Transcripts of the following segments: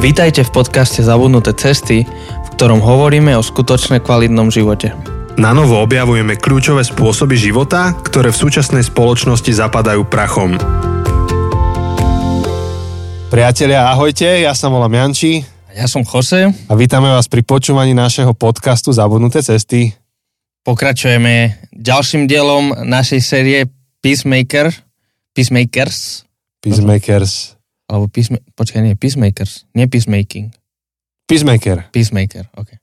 Vítajte v podcaste Zabudnuté cesty, v ktorom hovoríme o skutočne kvalitnom živote. Na novo objavujeme kľúčové spôsoby života, ktoré v súčasnej spoločnosti zapadajú prachom. Priatelia, ahojte, ja sa volám Janči Ja som Jose, a vítame vás pri počúvaní našeho podcastu Zabudnuté cesty. pokračujeme ďalším dielom našej série Peacemaker, Peacemakers, Peacemakers. Alebo Peacema- počkaj, nie, Peacemakers, nie Peacemaking, Peacemaker. Peacemaker, ok.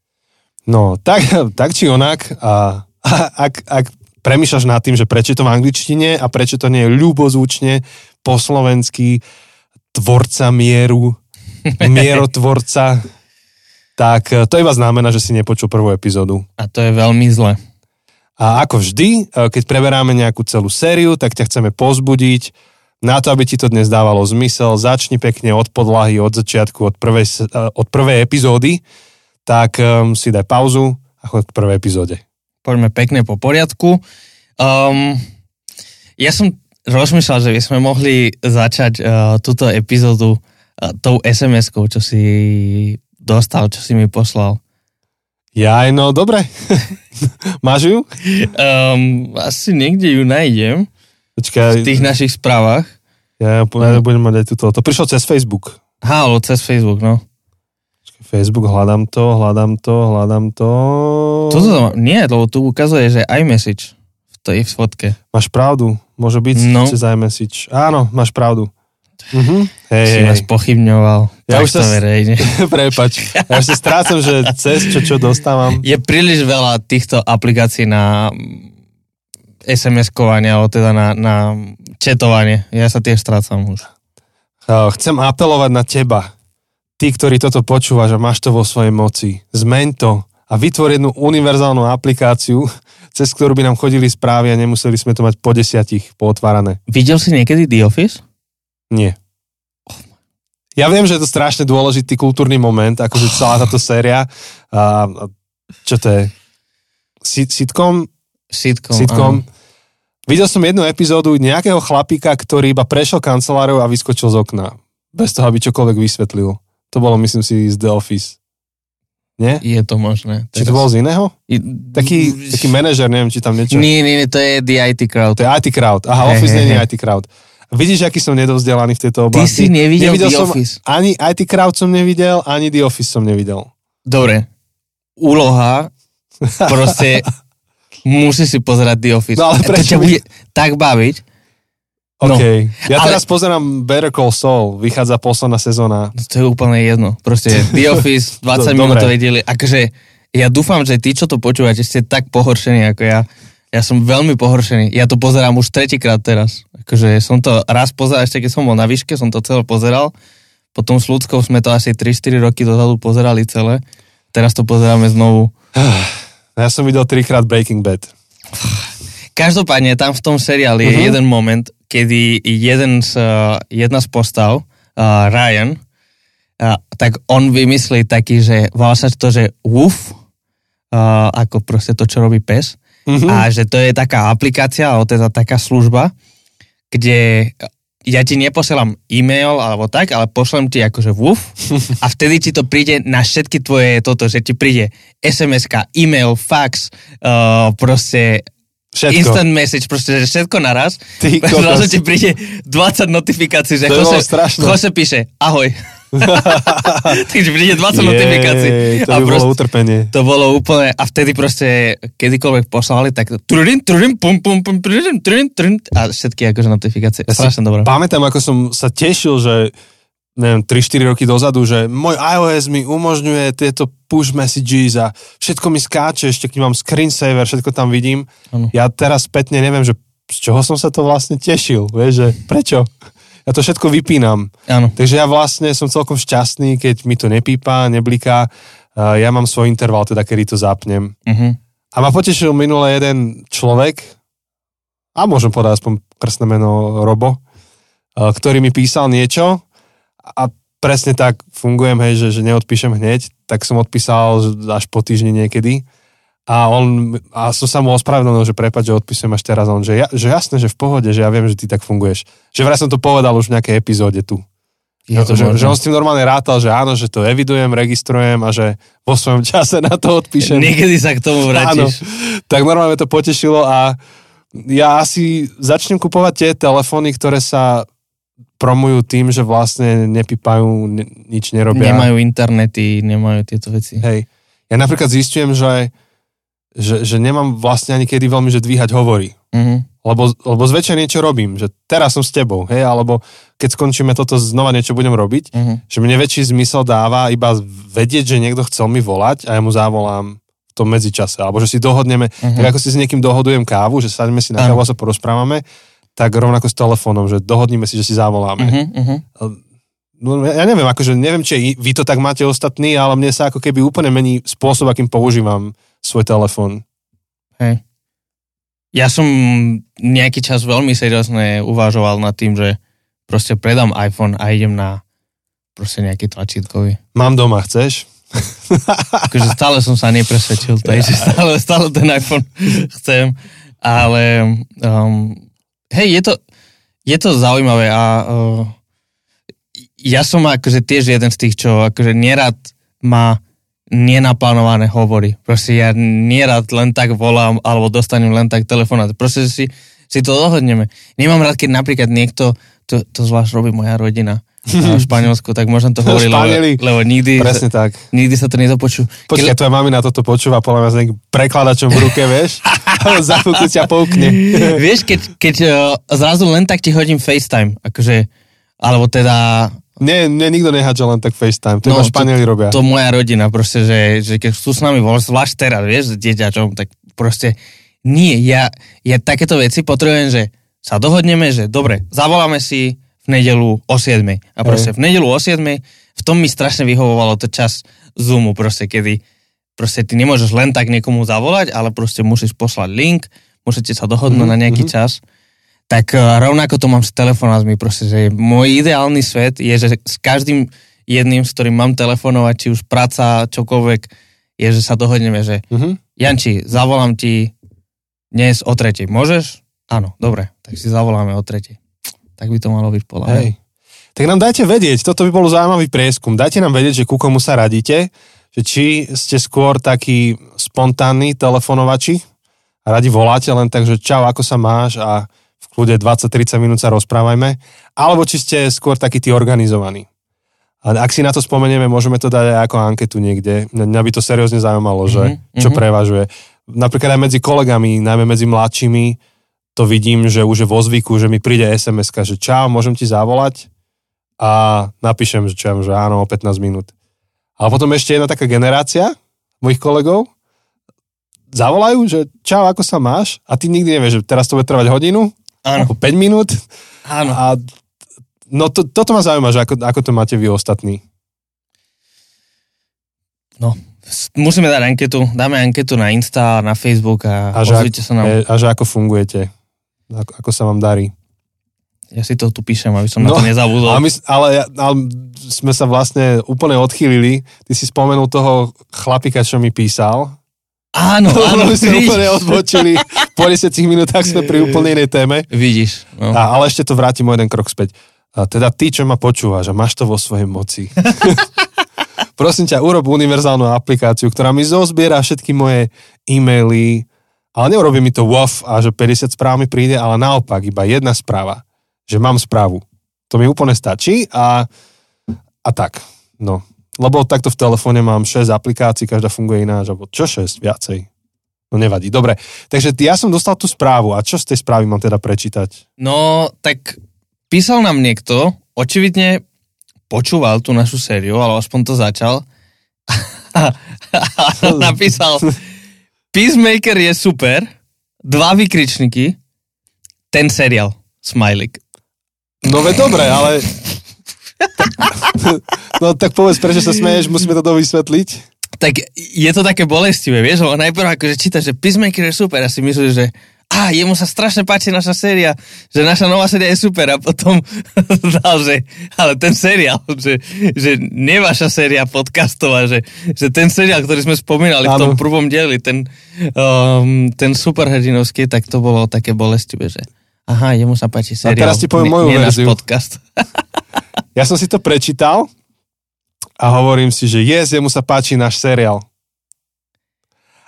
No, tak, tak či onak, a, a, ak, ak premýšľaš nad tým, že prečo to v angličtine a prečo to nie je ľubozvučne po slovensky tvorca mieru, mierotvorca, tak e, to iba znamená, že si nepočul prvú epizódu. A to je veľmi zle. A ako vždy, e, keď preberáme nejakú celú sériu, tak ťa chceme pozbudiť na to, aby ti to dnes dávalo zmysel. Začni pekne od podlahy, od začiatku, od prvej, s- e, od prvej epizódy, tak um, si daj pauzu a chod k prvej epizóde. Poďme pekne po poriadku. Um, ja som rozmýšľal, že by sme mohli začať uh, túto epizódu uh, tou SMS-kou, čo si dostal, čo si mi poslal. Jaj, no dobre. Máš ju? Um, asi niekde ju nájdem Počkaj, v tých našich správach. ja, ja budem mať aj túto. To prišlo cez Facebook. Ha, alebo cez Facebook, no. Facebook, hľadám to, hľadám to, hľadám to. Toto to, nie, lebo tu ukazuje, že iMessage v tej fotke. Máš pravdu, môže byť No. cez iMessage. Áno, máš pravdu. Mhm. Hej, Si hej, ma hej. spochybňoval. Ja už sa verejne. Prepač, ja už sa strácam, že cez čo, čo dostávam. Je príliš veľa týchto aplikácií na SMS-kovanie, alebo teda na, na četovanie. Ja sa tiež strácam už. Chcem apelovať na teba, ty, ktorý toto počúvaš a máš to vo svojej moci. Zmeň to a vytvor jednu univerzálnu aplikáciu, cez ktorú by nám chodili správy a nemuseli sme to mať po desiatich pootvárané. Videl si niekedy The Office? Nie. Ja viem, že je to strašne dôležitý kultúrny moment, akože celá táto séria. A, a čo to je? Sit- Sitcom? Sitcom. Sitcom. áno. Videl som jednu epizódu nejakého chlapíka, ktorý iba prešiel kanceláriou a vyskočil z okna. Bez toho, aby čokoľvek vysvetlil. To bolo, myslím si, z The Office. Nie? Je to možné. Či to bolo z iného? I- Taký, taký manažer, neviem, či tam niečo... Nie, nie, nie, to je The IT Crowd. To je IT Crowd. Aha, Hej, Office hej, nie je. IT Crowd. Vidíš, aký som nedovzdelaný v tejto Ty oblasti? si nevidel, The som, Office. Ani IT Crowd som nevidel, ani The Office som nevidel. Dobre. Úloha proste musí si pozerať The Office. No ale to prečo ťa by- bude tak baviť. No, OK. Ja ale- teraz pozerám Better Call Saul. Vychádza posledná sezóna. To je úplne jedno. Proste The Office, 20 Dobre. minútové diely. Akože ja dúfam, že tí, čo to počúvate, ste tak pohoršení ako ja. Ja som veľmi pohoršený. Ja to pozerám už tretíkrát teraz. Akože som to raz pozeral, ešte keď som bol na výške, som to celé pozeral. Potom s ľudskou sme to asi 3-4 roky dozadu pozerali celé. Teraz to pozeráme znovu. Ja som videl trikrát Breaking Bad. Každopádne tam v tom seriáli uh-huh. je jeden moment, kedy jeden z, uh, jedna z postav, uh, Ryan, uh, tak on vymyslí taký, že volá sa to, že Woof, uh, ako proste to, čo robí pes. Mhm. A že to je taká aplikácia, alebo teda taká služba, kde ja ti neposielam e-mail alebo tak, ale pošlem ti akože woof a vtedy ti to príde na všetky tvoje toto, že ti príde SMS-ka, e-mail, fax, uh, proste Všetko. instant message, proste že všetko naraz. Ty. Zrazu ti príde 20 notifikácií, že Jose. Jose píše ahoj. Takže príde 20 Jej, notifikácií. To A by bolo proste- utrpenie. to bolo úplne, a vtedy proste kedykoľvek poslali, tak trurin, trurin, pum, pum, pum, trurin, trurin, trurin, a všetky akože notifikácie. Ja Strašne dobré. Pamätám, ako som sa tešil, že neviem, 3-4 roky dozadu, že môj iOS mi umožňuje tieto push messages a všetko mi skáče, ešte keď mám screensaver, všetko tam vidím. Áno. Ja teraz spätne neviem, že z čoho som sa to vlastne tešil, vieš, že prečo? Ja to všetko vypínam. Áno. Takže ja vlastne som celkom šťastný, keď mi to nepípa, nebliká. Ja mám svoj interval, teda kedy to zapnem. Uh-huh. A ma potešil minule jeden človek, a môžem povedať aspoň krstné meno Robo, ktorý mi písal niečo a presne tak fungujem, hej, že, že neodpíšem hneď, tak som odpísal až po týždni niekedy. A on, a som sa mu ospravedlnil, že prepáč, že odpisujem až teraz. On, že, ja, že jasné, že v pohode, že ja viem, že ty tak funguješ. Že vraj som to povedal už v nejakej epizóde tu. Je to že, že on s tým normálne rátal, že áno, že to evidujem, registrujem a že vo svojom čase na to odpíšem. Niekedy sa k tomu Áno, vrátiš. tak normálne to potešilo a ja asi začnem kupovať tie telefóny, ktoré sa promujú tým, že vlastne nepípajú, ne, nič nerobia. Nemajú internety, nemajú tieto veci. Hej. Ja napríklad zistujem, že, že, že nemám vlastne ani kedy veľmi, že dvíhať hovory. Mhm. Lebo, lebo zväčša niečo robím, že teraz som s tebou, hej, alebo keď skončíme toto, znova niečo budem robiť, Mhm. že mne väčší zmysel dáva iba vedieť, že niekto chcel mi volať a ja mu zavolám v tom medzičase, alebo že si dohodneme, Mhm. tak ako si s niekým dohodujem kávu, že sadíme si na kávu a sa porozprávame, tak rovnako s telefónom, že dohodníme si, že si zavoláme. Mhm, mhm. No, ja neviem, akože neviem, či vy to tak máte ostatní, ale mne sa ako keby úplne mení spôsob, akým používam svoj telefón. Hej. Ja som nejaký čas veľmi seriózne uvažoval nad tým, že proste predám iPhone a idem na proste nejaký tlačítkový. Mám doma, chceš? Akože stále som sa nepresvedčil, takže stále, stále ten iPhone chcem, ale um, hej, je to, je to zaujímavé a uh, ja som akože tiež jeden z tých, čo akože nerad má nenaplánované hovory. Proste ja nerad len tak volám alebo dostanem len tak telefonát. Proste si, si to dohodneme. Nemám rád, keď napríklad niekto, to, to zvlášť robí moja rodina v Španielsku, tak možno to hovorí, lebo, Španieli. lebo nikdy, Presne tak. nikdy sa to nedopočú. Počkaj, tvoja mamina toto počúva, podľa mňa s nejakým prekladačom v ruke, vieš? Za chvíľku ťa poukne. Vieš, keď, keď uh, zrazu len tak ti hodím FaceTime, akože, alebo teda Nie, mne nikto nehádže len tak FaceTime, to no, Španieli robia. to moja rodina, proste, že, že keď sú s nami, zvlášť teraz, vieš, s dieťačom, tak proste nie, ja, ja takéto veci potrebujem, že sa dohodneme, že dobre, zavoláme si v nedelu o 7. A proste v nedelu o 7. v tom mi strašne vyhovovalo to čas Zoomu, proste, kedy proste ty nemôžeš len tak niekomu zavolať, ale proste musíš poslať link, musíte sa dohodnúť Mhm, na nejaký mhm. čas. Tak eh, rovnako to mám s telefonátmi, proste, že môj ideálny svet je, že s každým jedným, s ktorým mám telefonovať, či už práca, čokoľvek, je, že sa dohodneme, že Mhm. Janči, zavolám ti dnes o tretej. Môžeš? Áno, dobre, tak si zavoláme o tretej. Tak by to malo byť podľa. Hej. Tak nám dajte vedieť, toto by bol zaujímavý prieskum. Dajte nám vedieť, že ku komu sa radíte, že či ste skôr takí spontánni telefonovači radi voláte len tak, že čau, ako sa máš a v kľude 20-30 minút sa rozprávajme, alebo či ste skôr takí tí organizovaní. A ak si na to spomenieme, môžeme to dať aj ako anketu niekde. Mňa by to seriózne zaujímalo, že Mhm, čo prevažuje. Napríklad aj medzi kolegami, najmä medzi mladšími, to vidím, že už je vo zvyku, že mi príde sms že čau, môžem ti zavolať? A napíšem, že čo že áno, o 15 minút. A potom ešte jedna taká generácia mojich kolegov, zavolajú, že čau, ako sa máš? A ty nikdy nevieš, že teraz to bude trvať hodinu, Áno, alebo 5 minút. áno. A no to, toto ma zaujíma, že ako, ako to máte vy ostatní. No, musíme dať anketu, dáme anketu na Insta, na Facebook a, A že, ozvite sa nám. e, a že ako fungujete. Ako, ako sa vám darí. Ja si to tu píšem, aby som na No, to nezabudol. Ale, my, ale, ale sme sa vlastne úplne odchýlili. Ty si spomenul toho chlapika, čo mi písal. Áno, áno, my sme úplne odbočili. Po 10 minútach sme pri úplne inej téme. Vidíš. No. A, ale ešte to vrátim o jeden krok späť. A teda ty, čo ma počúvaš a máš to vo svojej moci. Prosím ťa, urob univerzálnu aplikáciu, ktorá mi zozbiera všetky moje e-maily, ale neurobí mi to WOF a že 50 správ mi príde, ale naopak, iba jedna správa, že mám správu. To mi úplne stačí a, a tak. No. Lebo takto v telefóne mám 6 aplikácií, každá funguje ináč, alebo čo 6? Viacej. No nevadí. Dobre, takže ja som dostal tú správu a čo z tej správy mám teda prečítať? No, tak písal nám niekto, očividne počúval tú našu sériu, ale aspoň to začal. Napísal, Peacemaker je super, dva vykričníky, ten seriál, smajlik. No ve dobre, ale... No tak povedz, prečo sa smeješ, musíme to dovysvetliť. Tak je to také bolestivé, vieš, lebo najprv akože čítaš, že Peacemaker je super a si myslíš, že a jemu sa strašne páči naša séria, že naša nová séria je super a potom dal, že ale ten seriál, že, že nie vaša séria podcastová, že, že ten seriál, ktorý sme spomínali v tom prvom dieli, ten, um, ten superhrdinovský, tak to bolo také bolestivé, že aha, jemu sa páči seriál, teraz ti poviem moju nie verziu. podcast. ja som si to prečítal a hovorím si, že yes, jemu sa páči náš seriál.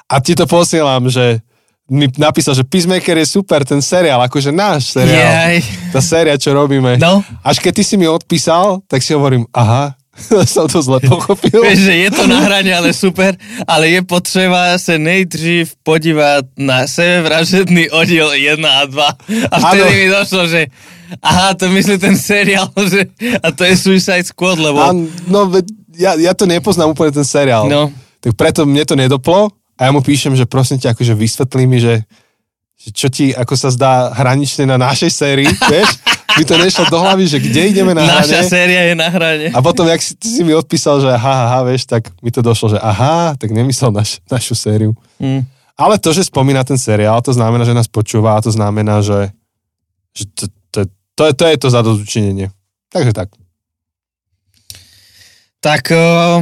A ti to posielam, že mi napísal, že Peacemaker je super, ten seriál, akože náš seriál. Jaj. Tá séria, čo robíme. No. Až keď ty si mi odpísal, tak si hovorím, aha, som to zle pochopil. Vieš, že je to na hrane, ale super, ale je potřeba sa nejdřív podívať na sebevražedný oddiel 1 a 2. A vtedy Áno. mi došlo, že aha, to myslí ten seriál, že, a to je Suicide Squad, lebo... A, no, ja, ja to nepoznám úplne ten seriál. No. Tak preto mne to nedoplo a ja mu píšem, že prosím ťa, akože vysvetlí mi, že, že čo ti, ako sa zdá, hranične na našej sérii, vieš? Mi to nešlo do hlavy, že kde ideme na Naša hrane. séria je na hrane. A potom, jak si, ty si mi odpísal, že aha, aha, vieš, tak mi to došlo, že aha, tak nemyslel naš, našu sériu. Mm. Ale to, že spomína ten seriál, to znamená, že nás počúva a to znamená, že, že to, to, je, to je to zadozučinenie. Takže tak. Tak uh,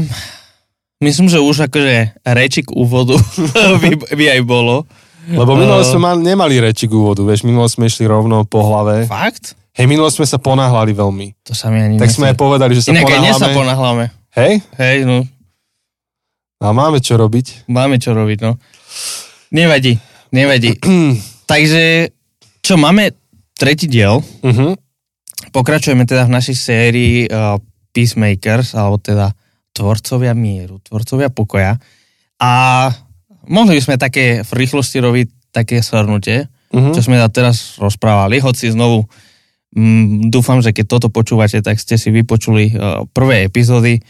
myslím, že už akože reči k úvodu by, by aj bolo. Lebo minule Eh. sme mal, nemali reči k úvodu, vieš, minule sme išli rovno po hlave. Fakt? Hej, minule sme sa ponáhľali veľmi. To sa mi ani Tak sme aj povedali, že sa Inak aj dnes sa ponáhľame. ponáhľame. Hej? Hej, no, A máme čo robiť. máme čo robiť, no. Nevadí, nevadí. Takže, čo, máme tretí diel. Uh-huh. Pokračujeme teda v našej sérii uh, Peacemakers, alebo teda tvorcovia mieru, tvorcovia pokoja. A mohli by sme také v rýchlosti robiť také shrnutie, Uh-huh. čo sme teraz rozprávali, hoci znovu mm, dúfam, že keď toto počúvate, tak ste si vypočuli uh, prvé epizódy.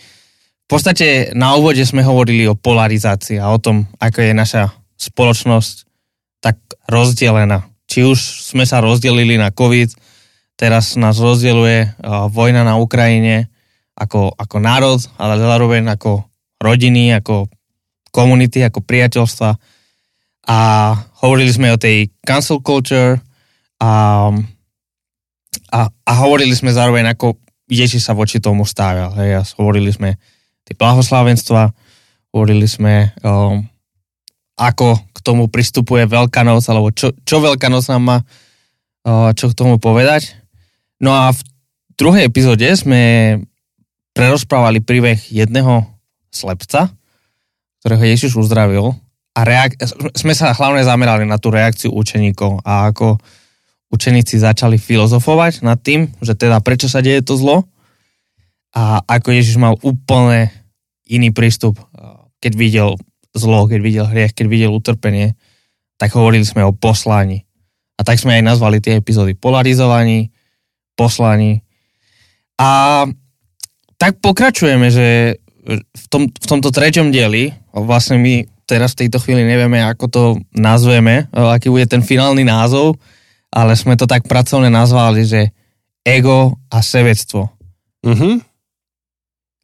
V podstate na úvode sme hovorili o polarizácii a o tom, ako je naša spoločnosť tak rozdelená. Či už sme sa rozdelili na COVID, teraz nás rozdeluje uh, vojna na Ukrajine ako, ako národ, ale zároveň ako rodiny, ako komunity, ako priateľstva a hovorili sme o tej cancel culture a, a, a hovorili sme zároveň, ako Ježiš sa voči tomu stávil. Hej, a hovorili sme tie blahoslavenstva, hovorili sme, um, ako k tomu pristupuje Veľká noc, alebo čo, čo Veľká noc nám má čo k tomu povedať. No a v druhej epizóde sme prerozprávali príbeh jedného slepca, ktorého Ježiš uzdravil a reak- sme sa hlavne zamerali na tú reakciu učeníkov a ako učeníci začali filozofovať nad tým, že teda prečo sa deje to zlo a ako Ježiš mal úplne iný prístup, keď videl zlo, keď videl hriech, keď videl utrpenie, tak hovorili sme o poslaní. A tak sme aj nazvali tie epizódy polarizovaní, poslaní. A tak pokračujeme, že v, tom, v tomto treťom dieli, vlastne my teraz v tejto chvíli nevieme, ako to nazveme, aký bude ten finálny názov, ale sme to tak pracovne nazvali, že ego a sevectvo. Uh-huh.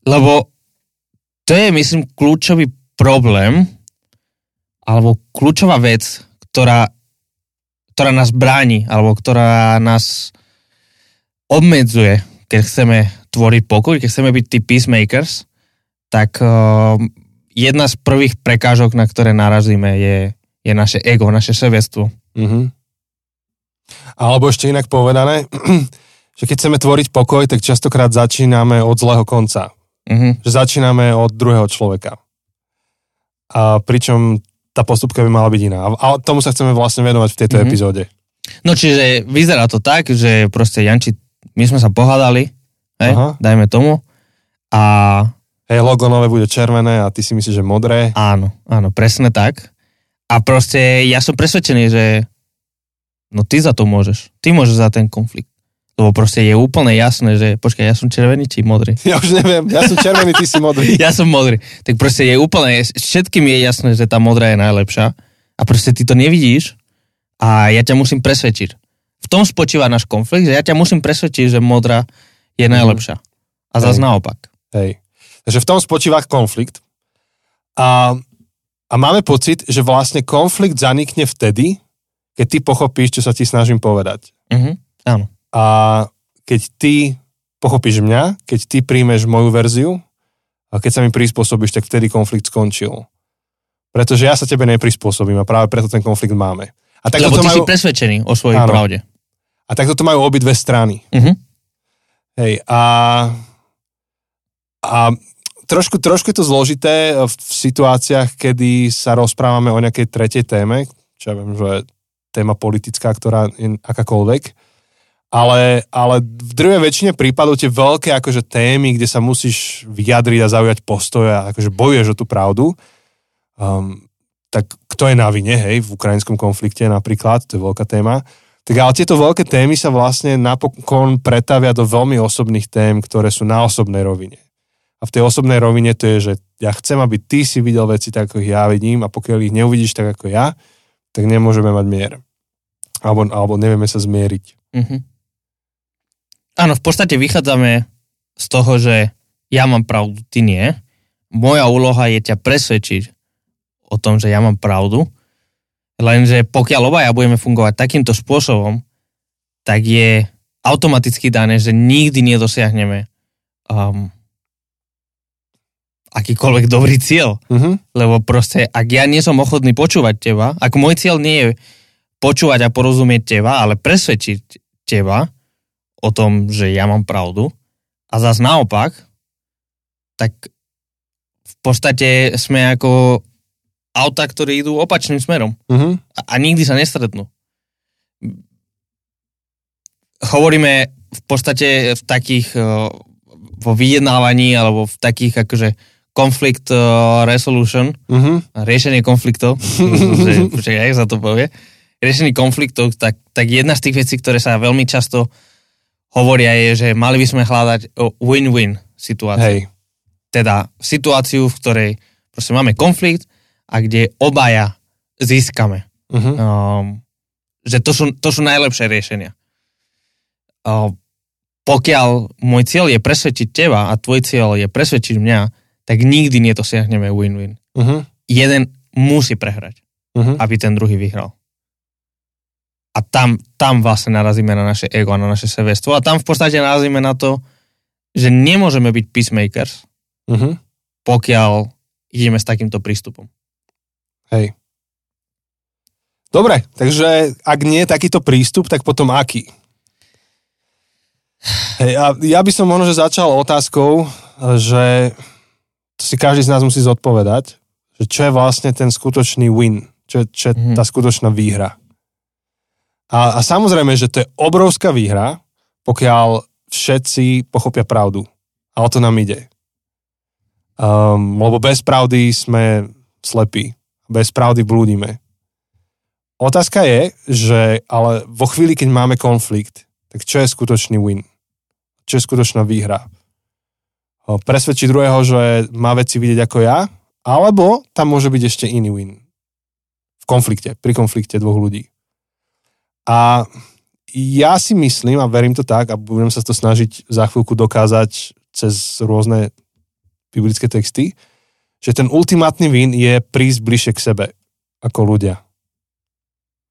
Lebo to je, myslím, kľúčový problém, alebo kľúčová vec, ktorá, ktorá nás bráni, alebo ktorá nás obmedzuje, keď chceme tvoriť pokoj, keď chceme byť tí peacemakers, tak uh, jedna z prvých prekážok, na ktoré narazíme, je, je naše ego, naše sebectvo. Uh-huh. Alebo ešte inak povedané, že keď chceme tvoriť pokoj, tak častokrát začíname od zlého konca. Uh-huh. Že začíname od druhého človeka. A pričom tá postupka by mala byť iná. A tomu sa chceme vlastne venovať v tejto Mhm. mm-hmm. epizóde. No čiže vyzerá to tak, že proste Janči, my sme sa pohádali, hej, Aha. dajme tomu, a Hej, logo nové bude červené a ty si myslíš, že modré. Áno, áno, presne tak. A proste ja som presvedčený, že no ty za to môžeš. Ty môžeš za ten konflikt. Lebo proste je úplne jasné, že počkaj, ja som červený či modrý? Ja už neviem, ja som červený, ty si modrý. Ja som modrý. Tak proste je úplne, všetkým je jasné, že tá modrá je najlepšia. A proste ty to nevidíš a ja ťa musím presvedčiť. V tom spočíva náš konflikt, že ja ťa musím presvedčiť, že modrá je najlepšia. A zase naopak. Hej. Takže v tom spočíva konflikt. A, a máme pocit, že vlastne konflikt zanikne vtedy, keď ty pochopíš, čo sa ti snažím povedať. Mhm, áno. A keď ty pochopíš mňa, keď ty príjmeš moju verziu a keď sa mi prispôsobíš, tak vtedy konflikt skončil. Pretože ja sa tebe neprispôsobím a práve preto ten konflikt máme. A tak Lebo ty si majú, presvedčený o svojej Áno. pravde. a tak toto majú obidve strany. Mhm. Hej, a, a trošku, trošku je to zložité v situáciách, kedy sa rozprávame o nejakej tretej téme, čo ja viem, že je téma politická, ktorá je akákoľvek, ale, ale v druhej väčšine prípadov tie veľké akože témy, kde sa musíš vyjadriť a zaujať postoj a akože bojuješ o tú pravdu, um, tak kto je na vine, hej, v ukrajinskom konflikte napríklad, to je veľká téma, tak ale tieto veľké témy sa vlastne napokon pretavia do veľmi osobných tém, ktoré sú na osobnej rovine. A v tej osobnej rovine to je, že ja chcem, aby ty si videl veci tak, ako ich ja vidím a pokiaľ ich neuvidíš tak, ako ja, tak nemôžeme mať mier. Alebo, alebo nevieme sa zmieriť. Mm-hmm. Áno, v podstate vychádzame z toho, že ja mám pravdu, ty nie. Moja úloha je ťa presvedčiť o tom, že ja mám pravdu. Lenže pokiaľ obaja budeme fungovať takýmto spôsobom, tak je automaticky dané, že nikdy nedosiahneme um, akýkoľvek dobrý cieľ. Uh-huh. Lebo proste, ak ja nie som ochotný počúvať teba, ak môj cieľ nie je počúvať a porozumieť teba, ale presvedčiť teba o tom, že ja mám pravdu, a zas naopak, tak v podstate sme ako auta, ktoré idú opačným smerom. Uh-huh. A, a nikdy sa nestretnú. Hovoríme v podstate v takých vo vyjednávaní alebo v takých akože conflict uh, resolution, Uh-huh. riešenie konfliktov, že, že jak sa to povie, riešenie konfliktov, tak, tak jedna z tých vecí, ktoré sa veľmi často hovoria je, že mali by sme hľadať win-win situáciu. Hej. Teda situáciu, v ktorej proste máme konflikt a kde obaja získame. Uh-huh. Um, že to sú, to sú najlepšie riešenia. Um, pokiaľ môj cieľ je presvedčiť teba a tvoj cieľ je presvedčiť mňa, tak nikdy nedosiahneme win-win. Uh-huh. Jeden musí prehrať, Uh-huh. aby ten druhý vyhral. A tam, tam vlastne narazíme na naše ego a na naše sevestvo. A tam v podstate narazíme na to, že nemôžeme byť peacemakers, Uh-huh. pokiaľ ideme s takýmto prístupom. Hej. Dobre, takže ak nie je takýto prístup, tak potom aký? Hej, a ja by som možno, že začal otázkou, že to si každý z nás musí zodpovedať, že čo je vlastne ten skutočný win, čo, čo je Mhm. tá skutočná výhra. A, a samozrejme, že to je obrovská výhra, pokiaľ všetci pochopia pravdu. A o to nám ide. Um, lebo bez pravdy sme slepí. Bez pravdy blúdime. Otázka je, že ale vo chvíli, keď máme konflikt, tak čo je skutočný win? Čo je skutočná výhra? O, Presvedčiť druhého, že má veci vidieť ako ja, alebo tam môže byť ešte iný win. V konflikte, pri konflikte dvoch ľudí. A ja si myslím, a verím to tak, a budem sa to snažiť za chvíľku dokázať cez rôzne biblické texty, že ten ultimátny win je prísť bližšie k sebe ako ľudia.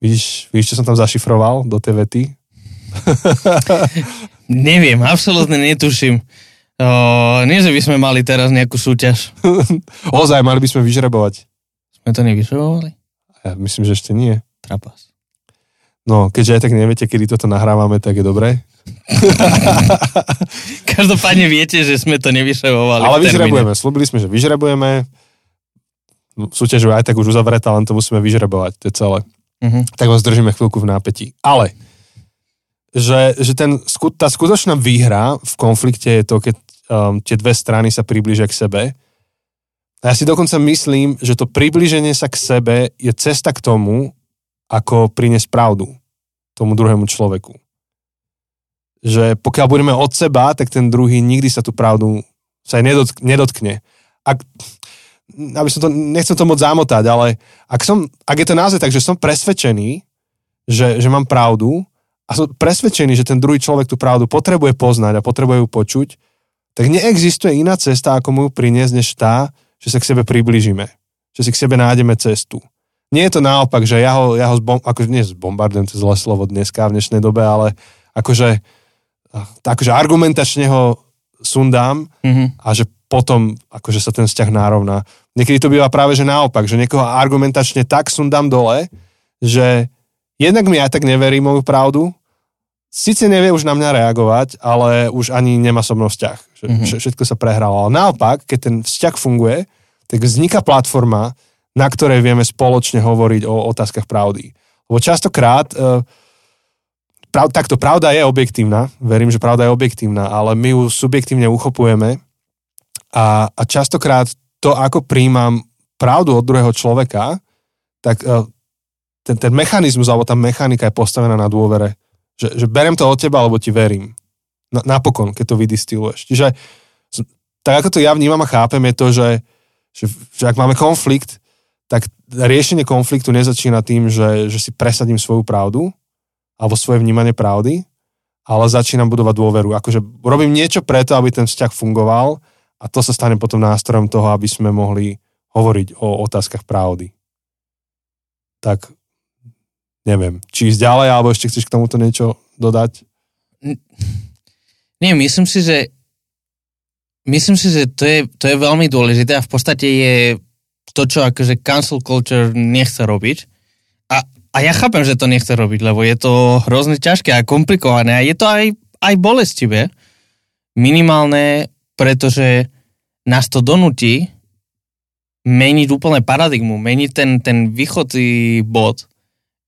Vidíš, vidíš, čo som tam zašifroval do tej vety? Neviem, absolútne netuším. O, nie, že by sme mali teraz nejakú súťaž. Ozaj, mali by sme vyžrebovať. Sme to nevyšovali? Ja myslím, že ešte nie. Trapas. No, keďže aj tak neviete, kedy toto nahrávame, tak je dobré. Každopádne viete, že sme to nevyšovali. Ale vyžrebujeme. Slúbili sme, že vyžrebujeme. Súťaž je aj tak už uzavretá, len to musíme vyžrebovať. To je celé. Uh-huh. tak vás držíme chvíľku v nápetí. Ale, že, že ten, tá skutočná výhra v konflikte je to, keď um, tie dve strany sa približia k sebe. A ja si dokonca myslím, že to približenie sa k sebe je cesta k tomu, ako priniesť pravdu tomu druhému človeku. Že pokiaľ budeme od seba, tak ten druhý nikdy sa tú pravdu sa aj nedotk- nedotkne. Ak, aby som to, nechcem to moc zamotať, ale ak, som, ak je to naozaj tak, že som presvedčený, že, že mám pravdu a som presvedčený, že ten druhý človek tú pravdu potrebuje poznať a potrebuje ju počuť, tak neexistuje iná cesta, ako mu ju priniesť, než tá, že sa k sebe priblížime. Že si k sebe nájdeme cestu. Nie je to naopak, že ja ho, ja ho zbom, ako, nie zbombardujem, to zlé slovo dneska v dnešnej dobe, ale akože, akože argumentačne ho sundám Uh-huh. a že potom akože sa ten vzťah nárovná. Niekedy to býva práve, že naopak, že niekoho argumentačne tak sundám dole, že jednak mi aj tak neverí moju pravdu, síce nevie už na mňa reagovať, ale už ani nemá so mnou vzťah. Že, mm-hmm. Všetko sa prehralo. Ale naopak, keď ten vzťah funguje, tak vzniká platforma, na ktorej vieme spoločne hovoriť o otázkach pravdy. Lebo častokrát, e, prav, takto pravda je objektívna, verím, že pravda je objektívna, ale my ju subjektívne uchopujeme a, a častokrát to, ako príjmam pravdu od druhého človeka, tak e, ten, ten mechanizmus alebo tá mechanika je postavená na dôvere. Že, že berem to od teba, alebo ti verím. Na, napokon, keď to vydistiluješ. Čiže tak ako to ja vnímam a chápem, je to, že, že, že ak máme konflikt, tak riešenie konfliktu nezačína tým, že, že si presadím svoju pravdu alebo svoje vnímanie pravdy, ale začínam budovať dôveru. Akože robím niečo preto, aby ten vzťah fungoval a to sa stane potom nástrojom toho, aby sme mohli hovoriť o otázkach pravdy. Tak neviem, či ísť ďalej, alebo ešte chceš k tomuto niečo dodať? Nie, myslím si, že myslím si, že to je, to je veľmi dôležité a v podstate je to, čo akože cancel culture nechce robiť. A, a ja chápem, že to nechce robiť, lebo je to hrozne ťažké a komplikované a je to aj, aj bolestivé. Minimálne, pretože nás to donutí meniť úplne paradigmu, meniť ten, ten východný bod,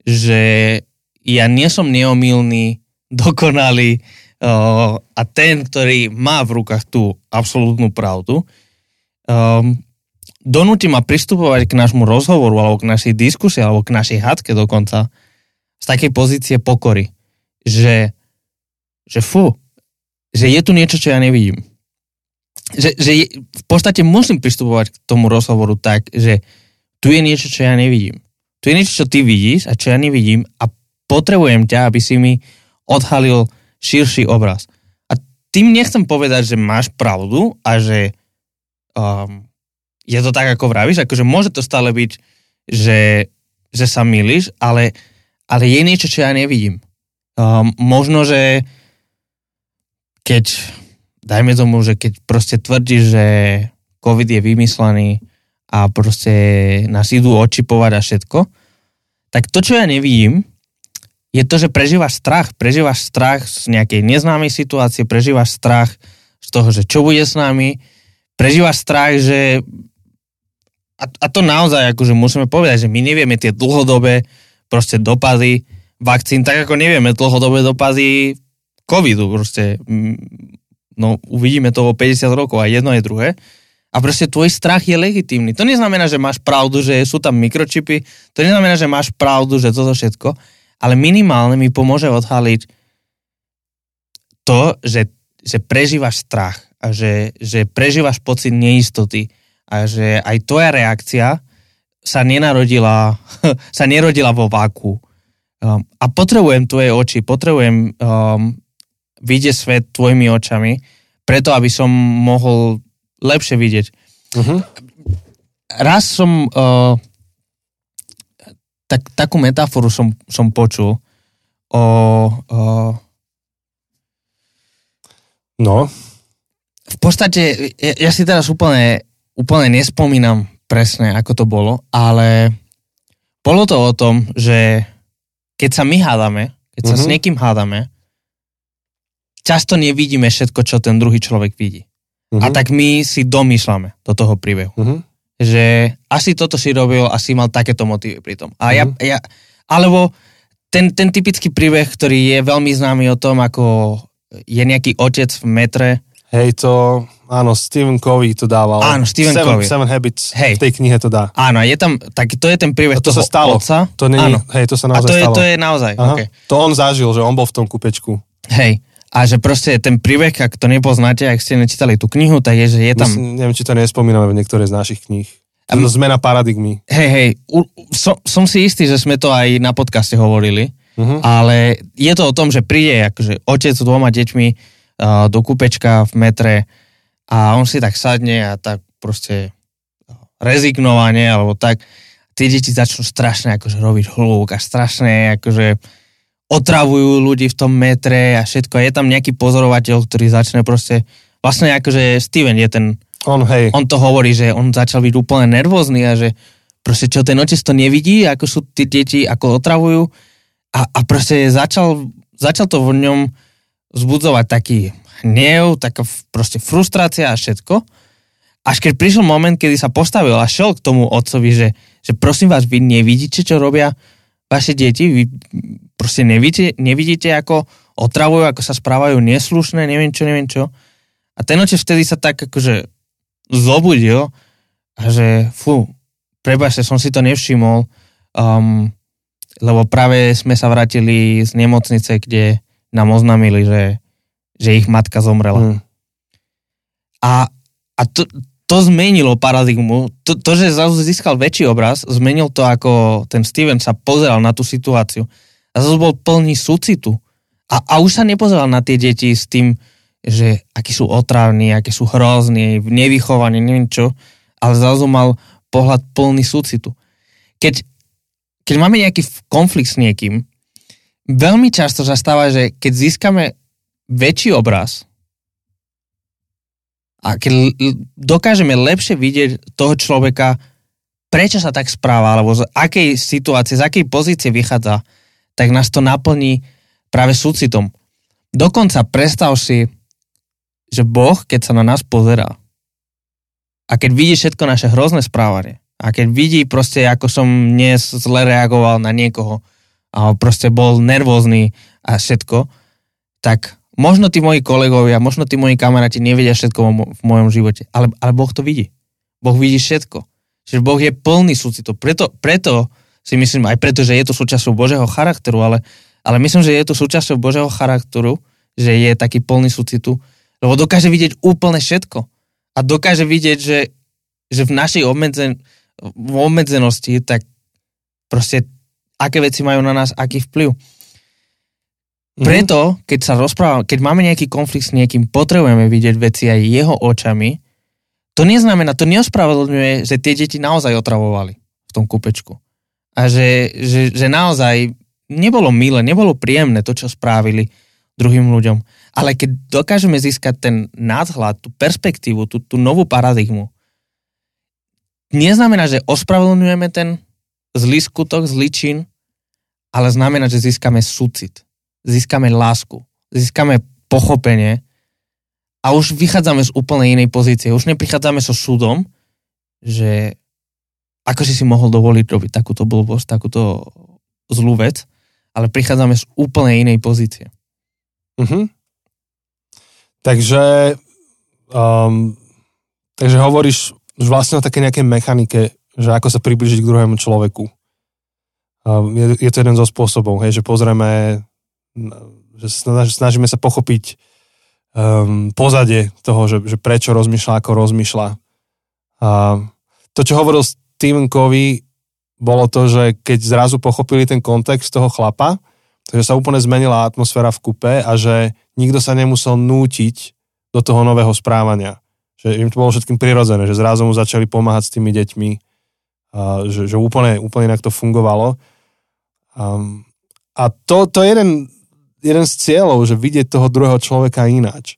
že ja nie som neomilný, dokonalý uh, a ten, ktorý má v rukách tú absolútnu pravdu. Um, donúti ma pristupovať k nášmu rozhovoru alebo k našej diskusii alebo k našej hádke dokonca z takej pozície pokory, že, že fú, že je tu niečo, čo ja nevidím. Že, že je, v podstate musím pristupovať k tomu rozhovoru tak, že tu je niečo, čo ja nevidím. Tu je niečo, čo ty vidíš a čo ja nevidím a potrebujem ťa, aby si mi odhalil širší obraz. A tým nechcem povedať, že máš pravdu a že um, je to tak, ako vravíš, akože môže to stále byť, že, že sa milíš, ale, ale je niečo, čo ja nevidím. Um, možno, že keď, dajme tomu, že keď proste tvrdíš, že COVID je vymyslený a proste nás idú očipovať a všetko, tak to, čo ja nevidím, je to, že prežívaš strach. Prežívaš strach z nejakej neznámej situácie, prežívaš strach z toho, že čo bude s nami, prežívaš strach, že a, a to naozaj akože musíme povedať, že my nevieme tie dlhodobé proste dopady vakcín, tak ako nevieme dlhodobé dopady covidu proste. No uvidíme to o 50 rokov a jedno je druhé. A proste tvoj strach je legitímny. To neznamená, že máš pravdu, že sú tam mikročipy, to neznamená, že máš pravdu, že toto všetko, ale minimálne mi pomôže odhaliť to, že, že prežívaš strach a že, že prežívaš pocit neistoty, a že aj tvoja reakcia sa nenarodila, sa nerodila vo váku. Um, a potrebujem tvoje oči, potrebujem um, vidieť svet tvojimi očami, preto aby som mohol lepšie vidieť. Uh-huh. Raz som uh, tak, takú metaforu som, som počul o... Uh, no. V podstate, ja, ja si teraz úplne úplne nespomínam presne, ako to bolo, ale bolo to o tom, že keď sa my hádame, keď sa mm-hmm. s mhm. niekým hádame, často nevidíme všetko, čo ten druhý človek vidí. Mm-hmm. A tak my si domýšľame do toho príbehu. Mm-hmm. Že asi toto si robil, asi mal takéto motívy pri tom. A mm-hmm. ja, ja, alebo ten, ten typický príbeh, ktorý je veľmi známy o tom, ako je nejaký otec v metre. Hej, to Áno, Stephen Covey to dával. Áno, Stephen Seven, Covey. Seven Habits Hej. v tej knihe to dá. Áno, je tam, tak to je ten príbeh to toho sa stalo. otca. To nie, Áno. Hej, to sa naozaj A to je, stalo. to je naozaj, Aha. okay. To on zažil, že on bol v tom kúpečku. Hej. A že proste ten príbeh, ak to nepoznáte, ak ste nečítali tú knihu, tak je, že je tam... Myslím, neviem, či to nespomíname v niektoré z našich kníh. Um, zmena paradigmy. Hej, hej, u, som, som si istý, že sme to aj na podcaste hovorili, uh-huh. ale je to o tom, že príde akože otec s dvoma deťmi uh, do kúpečka v metre a on si tak sadne a tak proste rezignovanie alebo tak. Tie deti začnú strašne akože robiť hluk a strašne akože otravujú ľudí v tom metre a všetko. Je tam nejaký pozorovateľ, ktorý začne proste, vlastne akože Steven je ten, on, hej. on to hovorí, že on začal byť úplne nervózny a že proste čo ten otec to nevidí, ako sú tie deti, ako otravujú a, a proste začal začal to v ňom vzbudzovať taký hnev, taká proste frustrácia a všetko. Až keď prišiel moment, kedy sa postavil a šel k tomu otcovi, že, že prosím vás, vy nevidíte, čo robia vaše deti, vy proste nevidíte, nevidíte ako otravujú, ako sa správajú neslušné, neviem čo, neviem čo. A ten otec vtedy sa tak akože zobudil že fú, prebažte, som si to nevšimol, um, lebo práve sme sa vrátili z nemocnice, kde nám oznámili, že, že ich matka zomrela. Hm. A, a to, to zmenilo paradigmu. To, to, že zrazu získal väčší obraz, zmenil to, ako ten Steven sa pozeral na tú situáciu. A zrazu bol plný súcitu. A, a už sa nepozeral na tie deti s tým, že akí sú otrávni, akí sú hrozní, nevychovaní, neviem čo, ale zrazu mal pohľad plný súcitu. Keď, keď máme nejaký konflikt s niekým, veľmi často sa stáva, že keď získame väčší obraz a keď dokážeme lepšie vidieť toho človeka, prečo sa tak správa, alebo z akej situácie, z akej pozície vychádza, tak nás to naplní práve súcitom. Dokonca predstav si, že Boh, keď sa na nás pozerá a keď vidí všetko naše hrozné správanie a keď vidí proste, ako som dnes zle reagoval na niekoho a proste bol nervózny a všetko, tak možno tí moji kolegovia, možno tí moji kamaráti nevedia všetko v mojom živote, ale, ale Boh to vidí. Boh vidí všetko. Čiže Boh je plný súcitov. Preto, preto si myslím, aj preto, že je to súčasťou Božieho charakteru, ale, ale myslím, že je to súčasťou Božieho charakteru, že je taký plný súcitu, lebo dokáže vidieť úplne všetko. A dokáže vidieť, že, že v našej obmedzen, v obmedzenosti, tak proste aké veci majú na nás, aký vplyv. Mhm. Preto, keď sa rozprávame, keď máme nejaký konflikt s niekým, potrebujeme vidieť veci aj jeho očami. To neznamená, to neospravedlňuje, že tie deti naozaj otravovali v tom kúpečku. A že, že, že naozaj nebolo milé, nebolo príjemné to, čo spravili druhým ľuďom. Ale keď dokážeme získať ten nadhľad, tú perspektívu, tú, tú novú paradigmu, neznamená, že ospravedlňujeme ten zlý skutok, zlý čin, ale znamená, že získame súcit, získame lásku, získame pochopenie a už vychádzame z úplne inej pozície. Už neprichádzame so súdom, že ako si si mohol dovoliť robiť takúto blbosť, takúto zlú vec, ale prichádzame z úplne inej pozície. Mhm. Takže, um, takže hovoríš vlastne o také nejakej mechanike, že ako sa približiť k druhému človeku. Um, je, je to jeden zo spôsobov, hej, že pozrieme, že snaž, snažíme sa pochopiť um, pozadie toho, že, že prečo rozmýšľa, ako rozmýšľa. A to, čo hovoril Stephen Covey, bolo to, že keď zrazu pochopili ten kontext toho chlapa, takže sa úplne zmenila atmosféra v kupe a že nikto sa nemusel nútiť do toho nového správania. Že im to bolo všetkým prirodzené, že zrazu mu začali pomáhať s tými deťmi, a že, že úplne, úplne inak to fungovalo. Um, a to, to je jeden, jeden z cieľov, že vidieť toho druhého človeka ináč.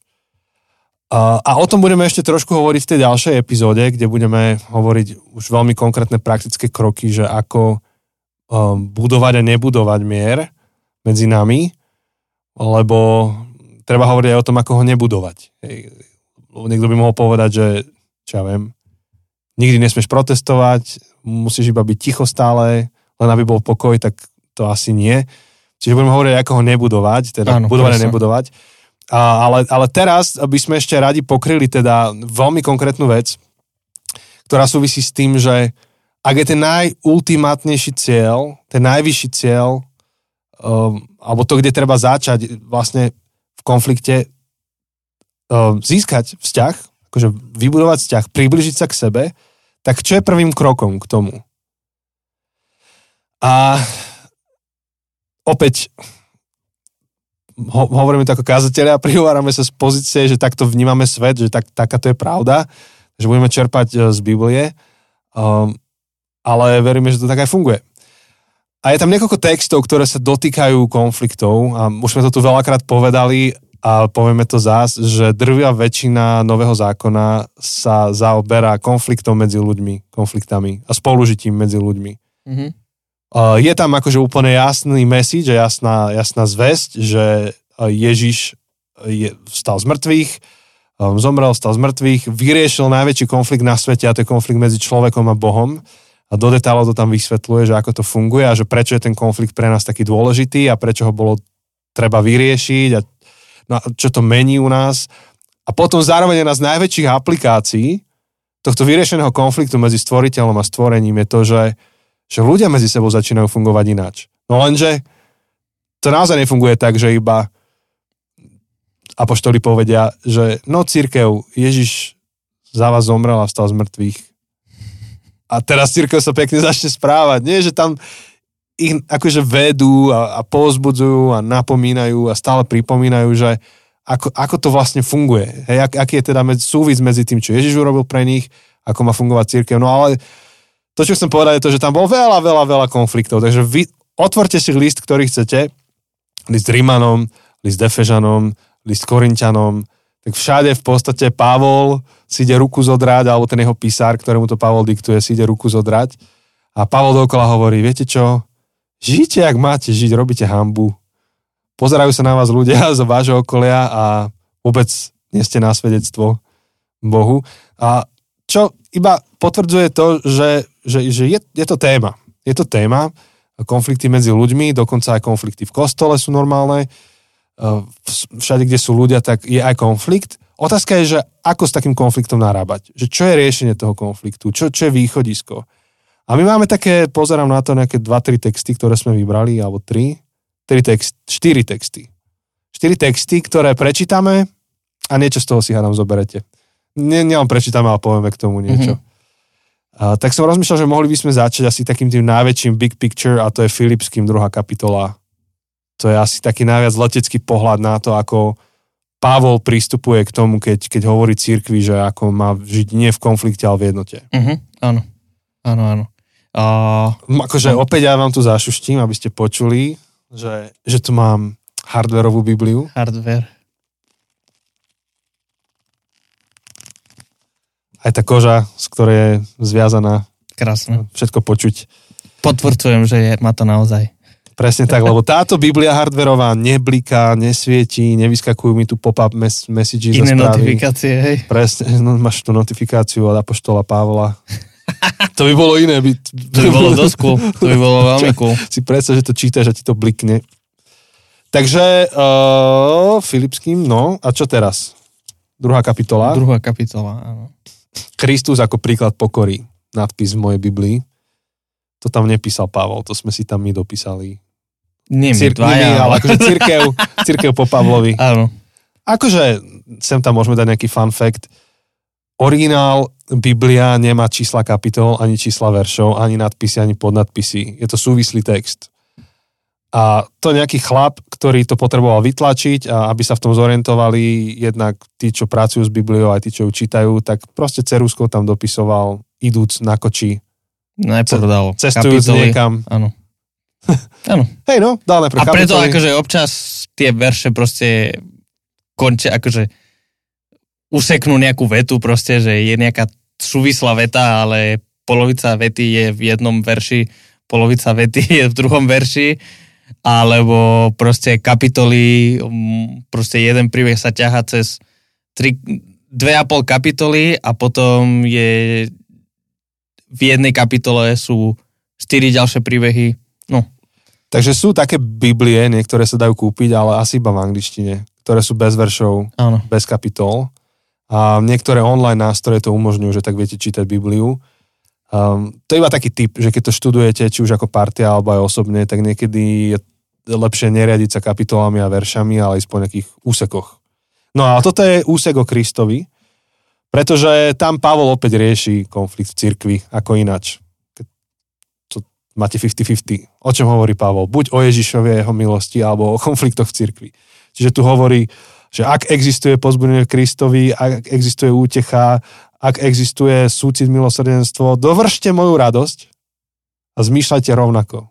A, a o tom budeme ešte trošku hovoriť v tej ďalšej epizóde, kde budeme hovoriť už veľmi konkrétne praktické kroky, že ako um, budovať a nebudovať mier medzi nami, lebo treba hovoriť aj o tom, ako ho nebudovať. Hej. Niekto by mohol povedať, že čo ja viem, nikdy nesmieš protestovať, musíš iba byť ticho stále, len aby bol pokoj, tak to asi nie. Čiže budeme hovoriť, ako ho nebudovať, teda Áno, budovať a nebudovať. A, ale, ale teraz by sme ešte radi pokryli teda veľmi konkrétnu vec, ktorá súvisí s tým, že ak je ten najultimátnejší cieľ, ten najvyšší cieľ, um, alebo to, kde treba začať vlastne v konflikte, um, získať vzťah, akože vybudovať vzťah, približiť sa k sebe, tak čo je prvým krokom k tomu? A opäť ho, hovoríme to ako kazatelia, prihovárame sa z pozície, že takto vnímame svet, že tak, takáto je pravda, že budeme čerpať e, z Biblie, um, ale veríme, že to tak aj funguje. A je tam niekoľko textov, ktoré sa dotýkajú konfliktov a už sme to tu veľakrát povedali a povieme to zás, že drvia väčšina nového zákona sa zaoberá konfliktom medzi ľuďmi, konfliktami a spolužitím medzi ľuďmi. Mhm. Uh, je tam akože úplne jasný message, jasná, jasná zväzť, že uh, Ježiš je, vstal z mŕtvych, zomrel, vstal z mŕtvych, vyriešil najväčší konflikt na svete a to je konflikt medzi človekom a Bohom. A do detálov to tam vysvetľuje, že ako to funguje a že prečo je ten konflikt pre nás taký dôležitý a prečo ho bolo treba vyriešiť a no, čo to mení u nás. A potom zároveň jedna z najväčších aplikácií tohto vyriešeného konfliktu medzi stvoriteľom a stvorením je to, že že ľudia medzi sebou začínajú fungovať ináč. No lenže to naozaj nefunguje tak, že iba apoštoli povedia, že no církev, Ježiš za vás zomrel a vstal z mŕtvych. A teraz církev sa pekne začne správať. Nie, že tam ich akože vedú a, a pozbudzujú a napomínajú a stále pripomínajú, že ako, ako to vlastne funguje. Hej, ak, aký je teda medzi, súvis medzi tým, čo Ježiš urobil pre nich, ako má fungovať církev. No ale to, čo chcem povedať, je to, že tam bolo veľa, veľa, veľa konfliktov. Takže vy otvorte si list, ktorý chcete. List Rímanom, list Defežanom, list Korintianom. Tak všade v podstate Pavol si ide ruku zodrať, alebo ten jeho písar, ktorému to Pavol diktuje, si ide ruku zodrať. A Pavol dokola hovorí, viete čo, žite, ak máte žiť, robíte hambu. Pozerajú sa na vás ľudia z vášho okolia a vôbec nie ste na svedectvo Bohu. A čo iba potvrdzuje to, že že, že je, je to téma. Je to téma, konflikty medzi ľuďmi, dokonca aj konflikty v kostole sú normálne. Všade, kde sú ľudia, tak je aj konflikt. Otázka je, že ako s takým konfliktom narábať. Že čo je riešenie toho konfliktu, čo, čo je východisko. A my máme také, pozerám na to, nejaké 2-3 texty, ktoré sme vybrali, alebo 3, 3 text, 4 texty. 4 texty, ktoré prečítame a niečo z toho si hádam zoberete. Nie, nielen prečítame, ale povieme k tomu niečo. Mm-hmm. Uh, tak som rozmýšľal, že mohli by sme začať asi takým tým najväčším big picture a to je Filipským druhá kapitola. To je asi taký najviac letecký pohľad na to, ako Pavol pristupuje k tomu, keď, keď hovorí církvi, že ako má žiť nie v konflikte, ale v jednote. Uh-huh, áno, áno, áno. Uh, akože no. opäť ja vám tu zašuštím, aby ste počuli, že, že tu mám hardwareovú Bibliu. Hardware. Aj tá koža, z ktorej je zviazaná. Krásne. Všetko počuť. Potvrdzujem, že je, má to naozaj. Presne tak, lebo táto Biblia hardverová nebliká, nesvietí, nevyskakujú mi tu pop-up mes- messages Iné notifikácie, hej. Presne, no, máš tu notifikáciu od Apoštola Pavla. to by bolo iné. By... To by bolo dosť cool. To by bolo veľmi cool. Si predstav, že to čítaš a ti to blikne. Takže uh, Filipským, no a čo teraz? Druhá kapitola. Druhá kapitola, áno. Kristus ako príklad pokory, nadpis v mojej Biblii. To tam nepísal Pavol, to sme si tam my dopísali. Nie my Cir- dvaja, ale... ale akože církev, církev po Pavlovi. Áno. Akože sem tam môžeme dať nejaký fun fact. Originál Biblia nemá čísla kapitol, ani čísla veršov, ani nadpisy, ani podnadpisy. Je to súvislý text. A to nejaký chlap, ktorý to potreboval vytlačiť a aby sa v tom zorientovali jednak tí, čo pracujú s Bibliou, aj tí, čo ju čítajú, tak proste ceruskou tam dopisoval, idúc na koči. Nepovedal. Cestujúc kapitoly. niekam. Áno. Áno. Hej no, dal najprv A preto kapitoly. akože občas tie verše proste končia, akože useknú nejakú vetu proste, že je nejaká súvislá veta, ale polovica vety je v jednom verši, polovica vety je v druhom verši alebo proste kapitoly, mm, proste jeden príbeh sa ťaha cez tri, dve a pol kapitoly a potom je v jednej kapitole sú štyri ďalšie príbehy. No. Takže sú také Biblie, niektoré sa dajú kúpiť, ale asi iba v angličtine, ktoré sú bez veršov, Áno. bez kapitol. A niektoré online nástroje to umožňujú, že tak viete čítať Bibliu. Um, to je iba taký typ, že keď to študujete, či už ako partia alebo aj osobne, tak niekedy je lepšie neriadiť sa kapitolami a veršami, ale ísť po nejakých úsekoch. No a toto je úsek o Kristovi, pretože tam Pavol opäť rieši konflikt v cirkvi, ako ináč. To máte 50-50. O čom hovorí Pavol? Buď o Ježišovi a jeho milosti, alebo o konfliktoch v cirkvi. Čiže tu hovorí, že ak existuje pozbudenie Kristovi, ak existuje útecha, ak existuje súcit, milosrdenstvo, dovršte moju radosť a zmýšľajte rovnako.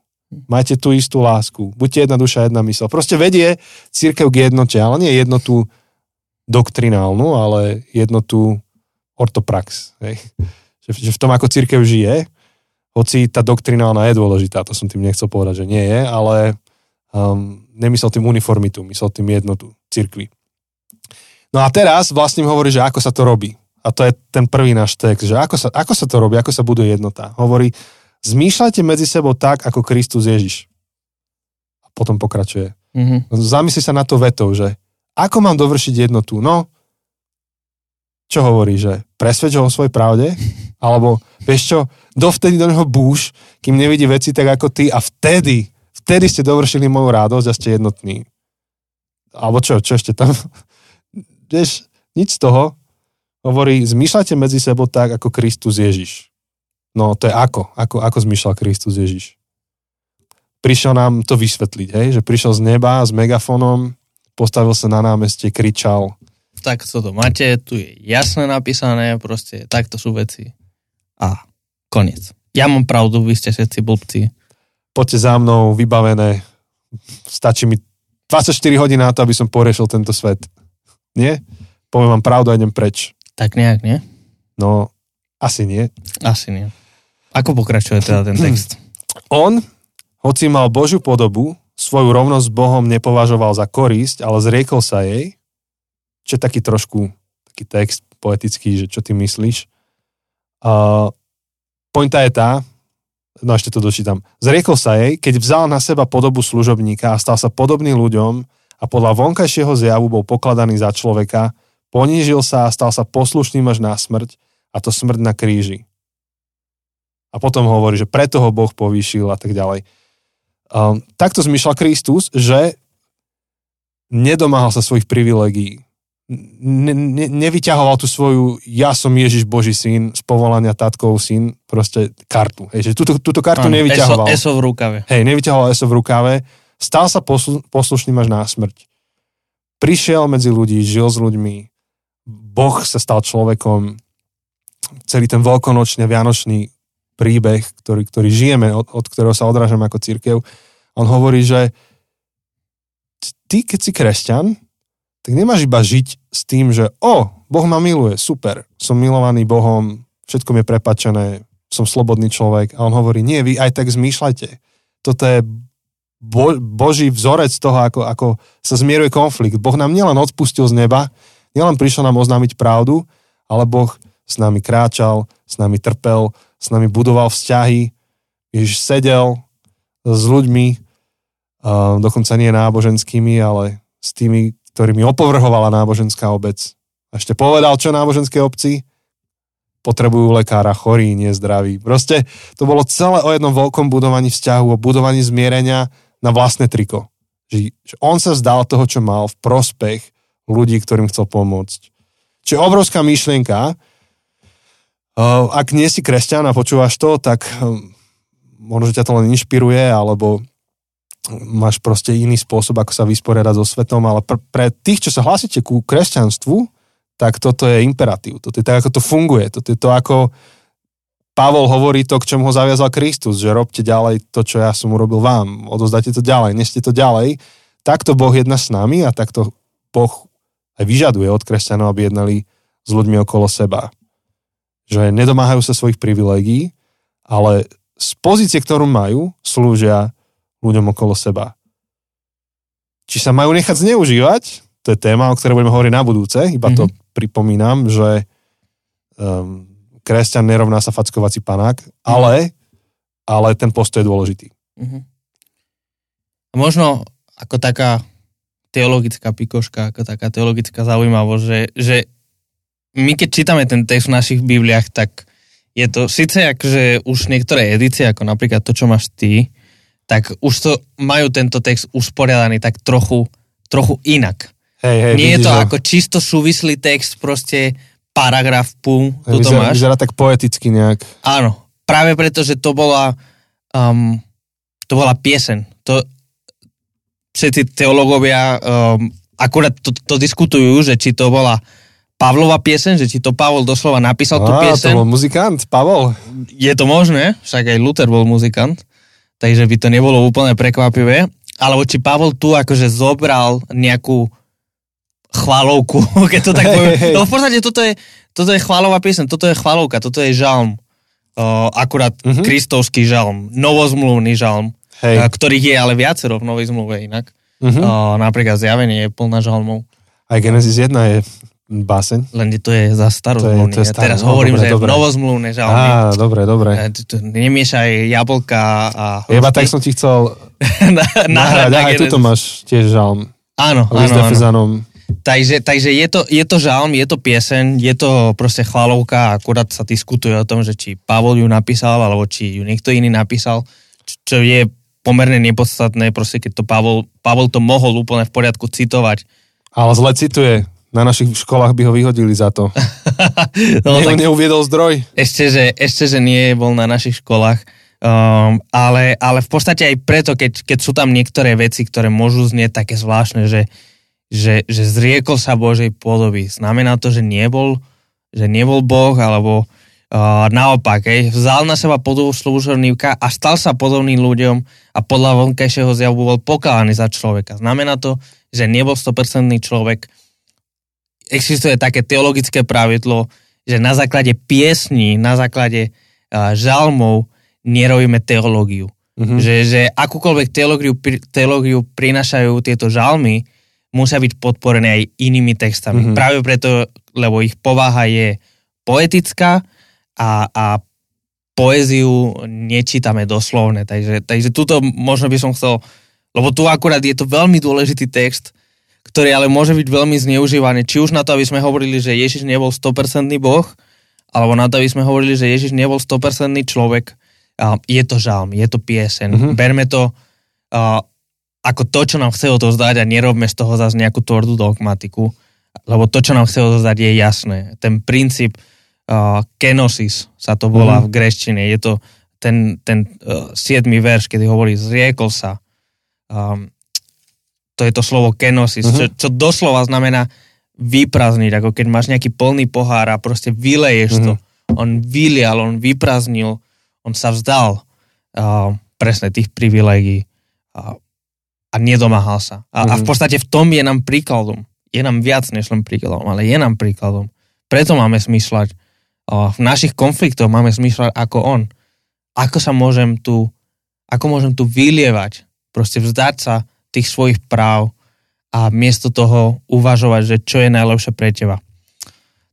Majte tú istú lásku. Buďte jedna duša, jedna mysl. Proste vedie církev k jednote, ale nie jednotu doktrinálnu, ale jednotu ortoprax. Že, že v tom, ako církev žije, Hoci tá doktrinálna je dôležitá, to som tým nechcel povedať, že nie je, ale um, nemyslel tým uniformitu, myslel tým jednotu cirkvi. No a teraz vlastne hovorí, že ako sa to robí. A to je ten prvý náš text, že ako sa, ako sa to robí, ako sa buduje jednota. Hovorí, zmýšľajte medzi sebou tak, ako Kristus Ježiš. A potom pokračuje. Mm-hmm. Zamysli sa na to vetou, že ako mám dovršiť jednotu? No, čo hovorí, že presvedč ho o svojej pravde? Alebo, vieš čo, dovtedy do neho búš, kým nevidí veci tak ako ty a vtedy, vtedy ste dovršili moju radosť a ste jednotní. Alebo čo, čo ešte tam? Vieš, nič z toho. Hovorí, zmýšľajte medzi sebou tak, ako Kristus Ježiš. No to je ako? Ako, ako zmýšľal Kristus Ježiš? Prišiel nám to vysvetliť, hej? že prišiel z neba s megafónom, postavil sa na námestie, kričal. Tak to máte, tu je jasne napísané, proste takto sú veci. A koniec. Ja mám pravdu, vy ste všetci blbci. Poďte za mnou, vybavené. Stačí mi 24 hodín na to, aby som poriešil tento svet. Nie? Poviem vám pravdu a idem preč. Tak nejak, nie? No, asi nie. Asi nie. Ako pokračuje teda ten text? On, hoci mal Božiu podobu, svoju rovnosť s Bohom nepovažoval za korisť, ale zriekol sa jej, čo je taký trošku taký text poetický, že čo ty myslíš. Uh, pointa je tá, no ešte to dočítam, zriekol sa jej, keď vzal na seba podobu služobníka a stal sa podobný ľuďom, a podľa vonkajšieho zjavu bol pokladaný za človeka, ponížil sa a stal sa poslušným až na smrť, a to smrť na kríži. A potom hovorí, že preto ho Boh povýšil a tak ďalej. Um, takto zmyšľal Kristus, že nedomáhal sa svojich privilegií. Ne, ne, nevyťahoval tú svoju ja som Ježiš Boží syn z povolania tatkov syn, proste kartu. Hej, že túto, túto kartu ano, nevyťahoval. Eso, eso v rukave. Hej, nevyťahoval eso v rukave Stal sa poslu, poslušným až na smrť. Prišiel medzi ľudí, žil s ľuďmi, Boh sa stal človekom, celý ten veľkonočný, vianočný príbeh, ktorý, ktorý žijeme, od, od ktorého sa odrážame ako církev, on hovorí, že ty, keď si kresťan, tak nemáš iba žiť s tým, že o, Boh ma miluje, super, som milovaný Bohom, všetko mi je prepačené, som slobodný človek. A on hovorí, nie, vy aj tak zmýšľajte. Toto je bo, Boží vzorec toho, ako, ako sa zmieruje konflikt. Boh nám nielen odpustil z neba, nielen prišiel nám oznámiť pravdu, ale Boh s nami kráčal, s nami trpel, s nami budoval vzťahy. Ježiš sedel s ľuďmi, dokonca nie náboženskými, ale s tými, ktorými opovrhovala náboženská obec. A ešte povedal, čo náboženské obci? Potrebujú lekára, chorí, nie zdraví. Proste to bolo celé o jednom veľkom budovaní vzťahu, o budovaní zmierenia, na vlastné triko. Že, že on sa zdal toho, čo mal v prospech ľudí, ktorým chcel pomôcť. Čiže obrovská myšlienka. Uh, ak nie si kresťan a počúvaš to, tak um, možno, že ťa to len inšpiruje, alebo máš proste iný spôsob, ako sa vysporiadať so svetom, ale pr- pre tých, čo sa hlásite ku kresťanstvu, tak toto je imperatív. Toto je tak, ako to funguje. Toto je to, ako Pavol hovorí to, k čomu ho zaviazal Kristus, že robte ďalej to, čo ja som urobil vám. Odozdajte to ďalej, neste to ďalej. Takto Boh jedná s nami a takto Boh aj vyžaduje od kresťanov, aby jednali s ľuďmi okolo seba. Že nedomáhajú sa svojich privilégií, ale z pozície, ktorú majú, slúžia ľuďom okolo seba. Či sa majú nechať zneužívať, to je téma, o ktorej budeme hovoriť na budúce, iba mm-hmm. to mhm. pripomínam, že um, kresťan nerovná sa fackovací panák, ale, ale ten postoj je dôležitý. Uh-huh. Možno ako taká teologická pikoška, ako taká teologická zaujímavosť, že, že my keď čítame ten text v našich Bibliách, tak je to síce akože už niektoré edície, ako napríklad to, čo máš ty, tak už to majú tento text usporiadaný tak trochu, trochu inak. Hej, hej, Nie je to ho. ako čisto súvislý text, proste paragraf pú, toto vyzerá, máš. Vyzerá tak poeticky nejak. Áno, práve preto, že to bola um, to bola piesen. To, všetci teológovia um, akurát to, to diskutujú, že či to bola Pavlova piesen, že či to Pavol doslova napísal Á, tú piesen. to bol muzikant, Pavol. Je to možné, však aj Luther bol muzikant, takže by to nebolo úplne prekvapivé. Alebo či Pavol tu akože zobral nejakú chválovku, keď to tak poviem. No v podstate toto je, toto je chválová piesň, toto je chválovka, toto je žalm. uh, akurát Mhm. kristovský žalm, novozmluvný žalm, Hej. ktorých je ale viacero v novej zmluve inak. Mhm. Uh, napríklad zjavenie je plná žalmov, Aj Genesis 1 je báseň. len to je za starozmluvný. To je- to je Ja staré, Teraz no, hovorím, dobre, že dobre. novozmluvné žalmy. Á, dobre, dobre. Nemiešaj jablka a Iba hrušky. tak som ti chcel na, nahrať. nahrať na Aj tuto máš tiež žalm. Áno, List áno, áno. Takže, takže je, to, je to žalm, je to pieseň, je to proste chvalovka, akurát sa diskutuje o tom, že či Pavol ju napísal, alebo či ju niekto iný napísal, čo je pomerne nepodstatné, proste keď to Pavol, Pavol to mohol úplne v poriadku citovať. Ale zle cituje. Na našich školách by ho vyhodili za to. No, Ne, tak neuviedol zdroj. ešte, že, ešte, že nie bol na našich školách, um, ale, ale v podstate aj preto, keď, keď sú tam niektoré veci, ktoré môžu znieť také zvláštne, že, že, že zriekol sa Božej podoby. Znamená to, že nebol, že nebol Boh, alebo uh, naopak, hej, vzal na seba podobu služobníka a stal sa podobným ľuďom a podľa vonkajšieho zjavu bol pokávaný za človeka. Znamená to, že nebol 100% človek. Existuje také teologické pravidlo, že na základe piesní, na základe uh, žalmov nerobíme teológiu. Mhm. Že, že akúkoľvek teológiu, teológiu prinašajú tieto žalmy, musia byť podporené aj inými textami. Mhm. Mm-hmm. Práve preto, lebo ich povaha je poetická a, a poéziu nečítame doslovne. Takže, takže tuto možno by som chcel, lebo tu akurát je to veľmi dôležitý text, ktorý ale môže byť veľmi zneužívaný. Či už na to, aby sme hovorili, že Ježiš nebol 100% Boh, alebo na to, aby sme hovorili, že Ježiš nebol 100% človek. Je to žalm, je to pieseň. Mhm. Mm-hmm. Berme to ako to, čo nám chce odovzdať a nerobme z toho zase nejakú tvrdú dogmatiku, lebo to, čo nám chce odovzdať, je jasné. Ten princíp uh, kenosis sa to volá Mhm. mm-hmm. v greštine. Je to ten, ten uh, siedmy verš, kedy hovorí zriekol sa. Um, to je to slovo kenosis, Mhm. mm-hmm. čo, čo doslova znamená vyprazniť, ako keď máš nejaký plný pohár a proste vyleješ mm-hmm. to. On vylial, on vypraznil, on sa vzdal uh, presne tých privilegií a, a nedomáhal sa. A, mm-hmm. a v Mhm. podstate v tom je nám príkladom. Je nám viac než len príkladom, ale je nám príkladom. Preto máme smýšľať. V našich konfliktoch máme smýšľať ako on. Ako sa môžem tu, ako môžem tu vylievať, proste vzdať sa tých svojich práv a miesto toho uvažovať, že čo je najlepšie pre teba.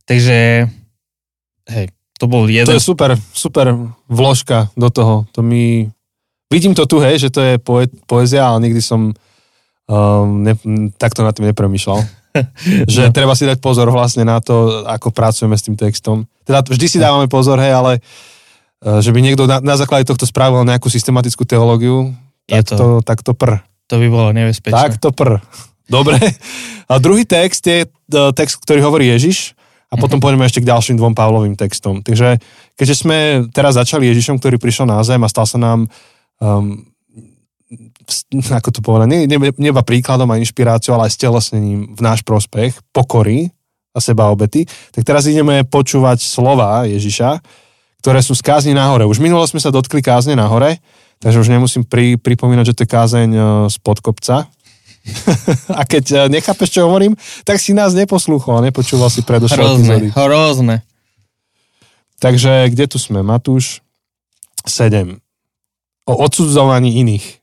Takže, hej, to bol jeden... To je super, super vložka do toho. To mi... Vidím to tu, hej, že to je poe- poézia, ale nikdy som um, ne, takto nad tým nepremýšľal. že No. treba si dať pozor vlastne na to, ako pracujeme s tým textom. Teda vždy si dávame pozor, hej, ale uh, že by niekto na, na základe tohto spravil nejakú systematickú teológiu, Je tak to- to, tak to pr. To by bolo nebezpečné. Tak to pr. Dobre. A druhý text je e, text, ktorý hovorí Ježiš a potom Mhm. pôjdeme ešte k ďalším dvom Pavlovým textom. Takže keďže sme teraz začali Ježišom, ktorý prišiel na zem a stal sa nám um, ako to povedať, nie, nie, neba príkladom a inšpiráciou, ale aj stelesnením v náš prospech, pokory a seba obety, tak teraz ideme počúvať slova Ježiša, ktoré sú z kázni nahore. Už minule sme sa dotkli kázne nahore, takže už nemusím pri, pripomínať, že to je kázeň e, spod kopca. a keď e, nechápeš, čo hovorím, tak si nás neposlúchol nepočúval si predošlé epizódy. Hrozné. Takže kde tu sme? Matúš 7. O odsudzovaní iných.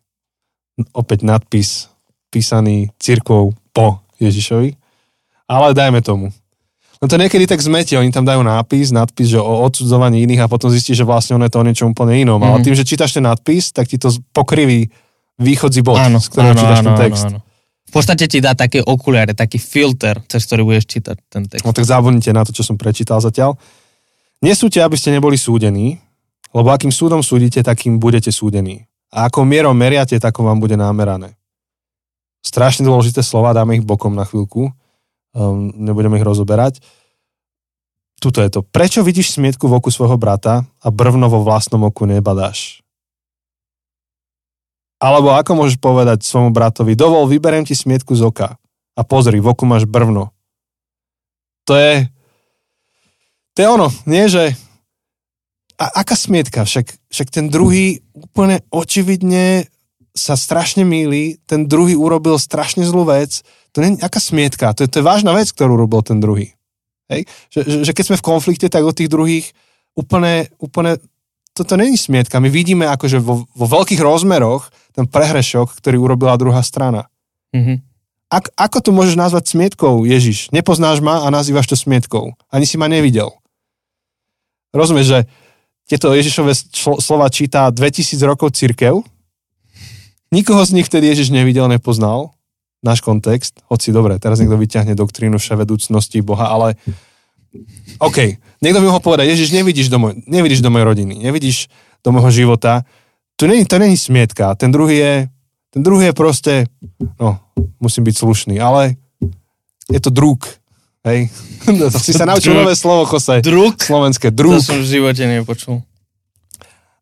Opäť nadpis písaný cirkvou po Ježišovi. Ale dajme tomu. No to niekedy tak zmetie, oni tam dajú nápis, nadpis, že o odsudzovaní iných a potom zistíš, že vlastne ono je to o niečom úplne inom. Mm-hmm. Ale Mhm. tým, že čítaš ten nadpis, tak ti to pokriví východzí bod, Áno, z ktorého áno, čítaš áno, ten áno, text. áno. V podstate ti dá také okuliare, taký filter, cez ktorý budeš čítať ten text. No tak zabudnite na to, čo som prečítal zatiaľ. Nesúďte, aby ste neboli súdení, lebo akým súdom súdite, takým budete súdení. A ako mierom meriate, takom vám bude námerané. Strašne dôležité slova, dáme ich bokom na chvíľku, um, nebudeme ich rozoberať. Tuto je to. Prečo vidíš smietku v oku svojho brata a brvno vo vlastnom oku nebadáš? Alebo ako môžeš povedať svojmu bratovi, dovol, vyberiem ti smietku z oka a pozri, v oku máš brvno. To je, to je ono, nie, že a, aká smietka, však, však ten druhý úplne očividne sa strašne míli, ten druhý urobil strašne zlú vec, to nie je aká smietka, to je, to je vážna vec, ktorú urobil ten druhý. Hej? Že, že, že keď sme v konflikte, tak od tých druhých úplne, úplne toto není smietka. My vidíme akože vo, vo veľkých rozmeroch ten prehrešok, ktorý urobila druhá strana. Mhm. Ak, ako to môžeš nazvať smietkou, Ježiš? Nepoznáš ma a nazývaš to smietkou. Ani si ma nevidel. Rozumieš, že tieto Ježišové slova číta 2000 rokov církev. Nikoho z nich vtedy Ježiš nevidel, nepoznal. Náš kontext. Hoci dobre, teraz niekto vyťahne doktrínu vševedúcnosti Boha, ale OK, niekto by mohol povedať, Ježiš, nevidíš do, moj, nevidíš do mojej rodiny, nevidíš do môjho života. To není, to není smietka. Ten druhý je, ten druhý je proste, no, musím byť slušný, ale je to drúk. Hej. si sa naučil Druk. nové slovo, Kose. Druk? Slovenské. To Drúk. som v živote nepočul.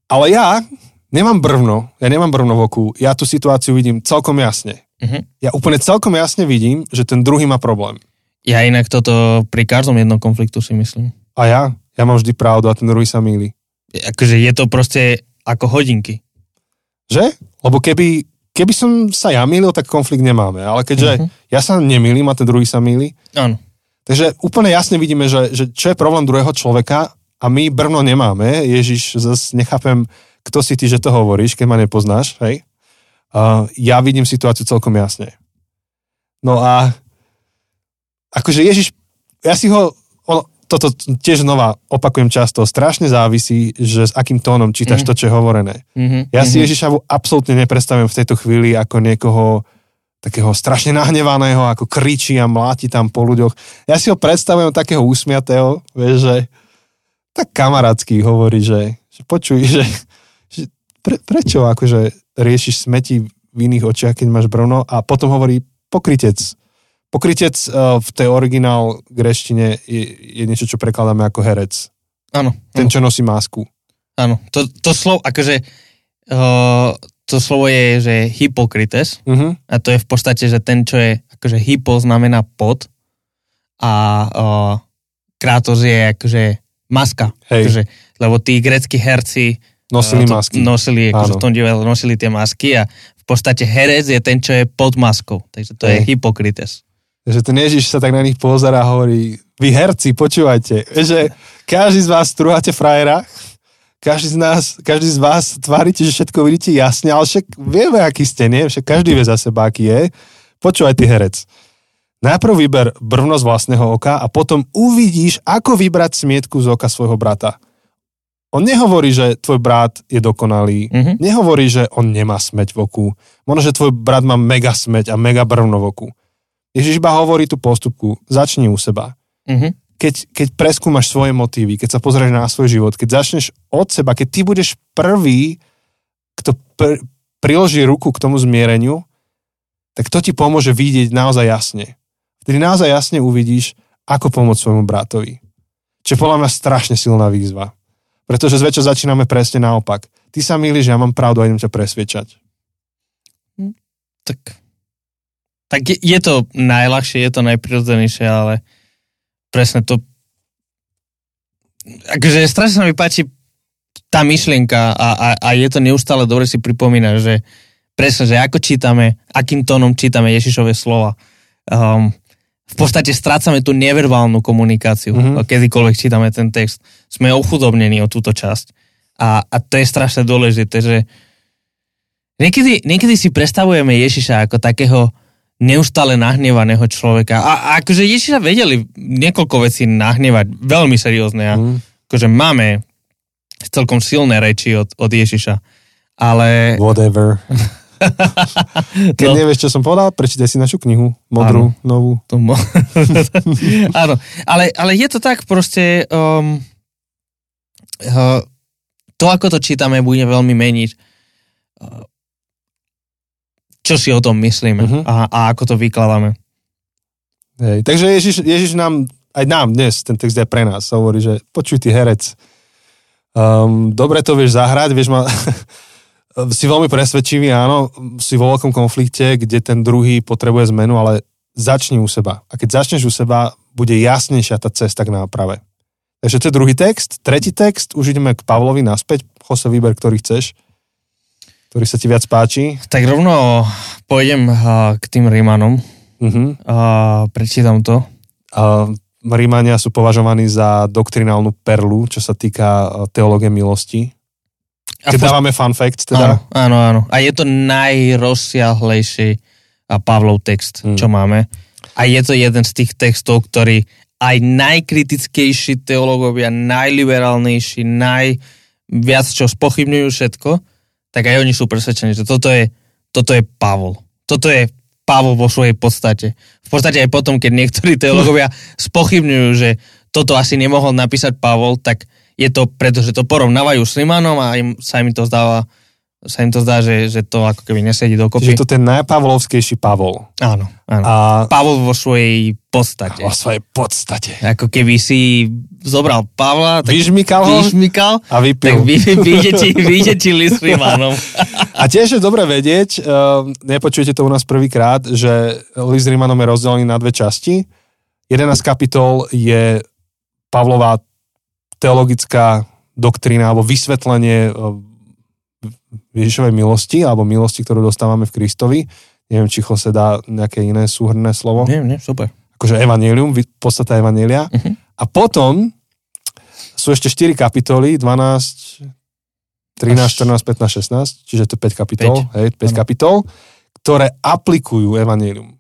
Ale ja nemám brvno, ja nemám brvno v oku, ja tú situáciu vidím celkom jasne. Mhm. Ja úplne celkom jasne vidím, že ten druhý má problém. Ja inak toto pri každom jednom konfliktu si myslím. A ja? Ja mám vždy pravdu a ten druhý sa mýli. Akože je to proste ako hodinky. Že? Lebo keby, keby som sa ja mýlil, tak konflikt nemáme. Ale keďže Mhm. ja sa nemýlim a ten druhý sa mýli, Áno. Takže úplne jasne vidíme, že, že čo je problém druhého človeka a my brvno nemáme. Ježiš, zase nechápem, kto si ty, že to hovoríš, keď ma nepoznáš, hej? Uh, ja vidím situáciu celkom jasne. No a akože Ježiš, ja si ho, ono, toto tiež znova opakujem často, strašne závisí, že s akým tónom čítaš Mhm. to, čo je hovorené. Mhm. Ja si mhm. Ježiša absolútne neprestavím v tejto chvíli ako niekoho takého strašne nahnevaného, ako kričí a mláti tam po ľuďoch. Ja si ho predstavujem takého úsmiatého, vieš, že tak kamarátsky hovorí, že, že počuj, že, že pre, prečo akože riešiš smeti v iných očiach, keď máš brno a potom hovorí pokrytec. Pokrytec uh, v tej originál greštine je, je niečo, čo prekladáme ako herec. Áno. Ten, čo nosí masku. Áno. To, to slovo, akože uh, to slovo je, že hypokrites Uh-huh. a to je v podstate, že ten, čo je, akože hypo znamená pod a uh, kratos je akože maska. Hej. Akože, lebo tí greckí herci Nosili uh, to masky. Nosili, akože Áno. v tom divadle nosili tie masky a v podstate herec je ten, čo je pod maskou. Takže to je Hej. hypokrites. že ten Ježiš sa tak na nich pozera a hovorí, vy herci, počúvajte, že každý z vás trúhate frajera, každý z nás, každý z vás tvárite, že všetko vidíte jasne, ale však vieme, aký ste, nie? Však každý vie za seba, aký je. Počúvaj, ty herec. Najprv vyber brvno z vlastného oka a potom uvidíš, ako vybrať smietku z oka svojho brata. On nehovorí, že tvoj brat je dokonalý, Mhm. nehovorí, že on nemá smeť v oku. Možno, že tvoj brat má mega smeť a mega brvno v oku. Ježiš iba hovorí tú postupku, začni u seba. Mhm. Keď, keď preskúmaš svoje motívy, keď sa pozrieš na svoj život, keď začneš od seba, keď ty budeš prvý, kto pr- priloží ruku k tomu zmiereniu, tak to ti pomôže vidieť naozaj jasne. Vtedy naozaj jasne uvidíš, ako pomôcť svojmu bratovi. Čo je podľa mňa strašne silná výzva. Pretože zväčša začíname presne naopak. Ty sa milíš, ja mám pravdu a idem ťa presviečať. Tak, tak je, je to najľahšie, je to najprirodzenejšie, ale presne to akože strašne sa mi páči tá myšlienka a, a, a je to neustále dobre si pripomínať, že presne, že ako čítame, akým tónom čítame Ježišové slova. Um, v podstate strácame tú neverbálnu komunikáciu, Mhm. mm-hmm. kedykoľvek čítame ten text. Sme ochudobnení o túto časť. A, a to je strašne dôležité, že niekedy, niekedy si predstavujeme Ježiša ako takého neustále nahnevaného človeka. A, a akože Ježiša vedeli niekoľko vecí nahnevať veľmi seriózne. A Mm. akože máme celkom silné reči od, od Ježiša. Ale... Whatever. Keď No. nevieš, čo som povedal, prečítaj si našu knihu. Modrú, novú. To mo- Áno, ale, ale je to tak proste... Um, uh, to, ako to čítame, bude veľmi meniť uh, čo si o tom myslíme Mhm. a, a ako to vykladáme. Hej. Takže Ježiš, Ježiš nám, aj nám dnes, ten text je pre nás, hovorí, že počuj ty herec, um, dobre to vieš zahrať, vieš ma, si veľmi presvedčivý, áno, si vo veľkom konflikte, kde ten druhý potrebuje zmenu, ale začni u seba. A keď začneš u seba, bude jasnejšia tá cesta k náprave. Takže to je druhý text. Tretí text, už ideme k Pavlovi naspäť. Jose, vyber, ktorý chceš. Ktorý sa ti viac páči. Tak rovno pôjdem uh, k tým Rímanom Uh-huh. a prečítam to. A Rímania sú považovaní za doktrinálnu perlu, čo sa týka e, teológie milosti. A Keď v pos- dávame fun facts, Áno, teda. áno, áno. A je to najrozsiahlejší a Pavlov text, Hmm. čo máme. A je to jeden z tých textov, ktorý aj najkritickejší teológovia, najliberálnejší, najviac čo spochybňujú všetko, tak aj oni sú presvedčení, že toto je, toto je Pavol. Toto je Pavol vo svojej podstate. V podstate aj potom, keď niektorí teológovia spochybňujú, že toto asi nemohol napísať Pavol, tak je to preto, že to porovnávajú s Rimanom a im, sa im to zdáva, sa im to zdá, že, že to ako keby nesedí dokopy. Čiže to ten najpavlovskejší Pavol. Áno, áno. A Pavol vo svojej podstate. vo svojej podstate. Ako keby si zobral Pavla, tak Vyžmykal ho vyšmykal, a tak vypil. vy, vyjde ti, vyjde ti list Rimanom. A tiež je dobre vedieť, uh, nepočujete to u nás prvýkrát, že list Rímanom je rozdelený na dve časti. 11 kapitol je Pavlová teologická doktrína alebo vysvetlenie uh, Ježišovej milosti alebo milosti, ktorú dostávame v Kristovi. Neviem, či Jose dá nejaké iné súhrné slovo. nie, nie, super. Akože evanelium, podstata evanelia. Mhm. A potom sú ešte 4 kapitoly, 12, 13, Až- 14, 15, 16, čiže to je 5 kapitol, Päť. hej, 5 Áno. kapitol, ktoré aplikujú evanelium.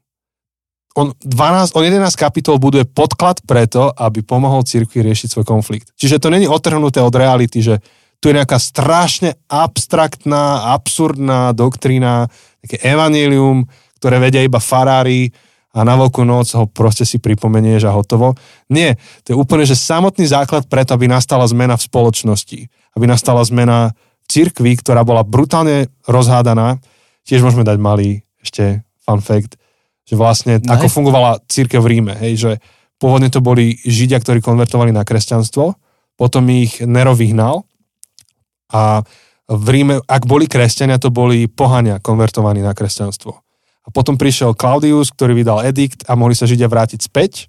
On, 12, on 11 kapitol buduje podklad preto, aby pomohol cirkvi riešiť svoj konflikt. Čiže to není otrhnuté od reality, že tu je nejaká strašne abstraktná, absurdná doktrína, také evanelium, ktoré vedia iba farári a na veľkú noc ho proste si pripomenieš a hotovo. Nie, to je úplne, že samotný základ preto, aby nastala zmena v spoločnosti, aby nastala zmena v cirkvi, ktorá bola brutálne rozhádaná. Tiež môžeme dať malý ešte fun fact, že vlastne Daj. ako fungovala církev v Ríme, hej, že pôvodne to boli Židia, ktorí konvertovali na kresťanstvo, potom ich Nero vyhnal a v Ríme, ak boli kresťania, to boli pohania konvertovaní na kresťanstvo. A potom prišiel Claudius, ktorý vydal edikt a mohli sa Židia vrátiť späť.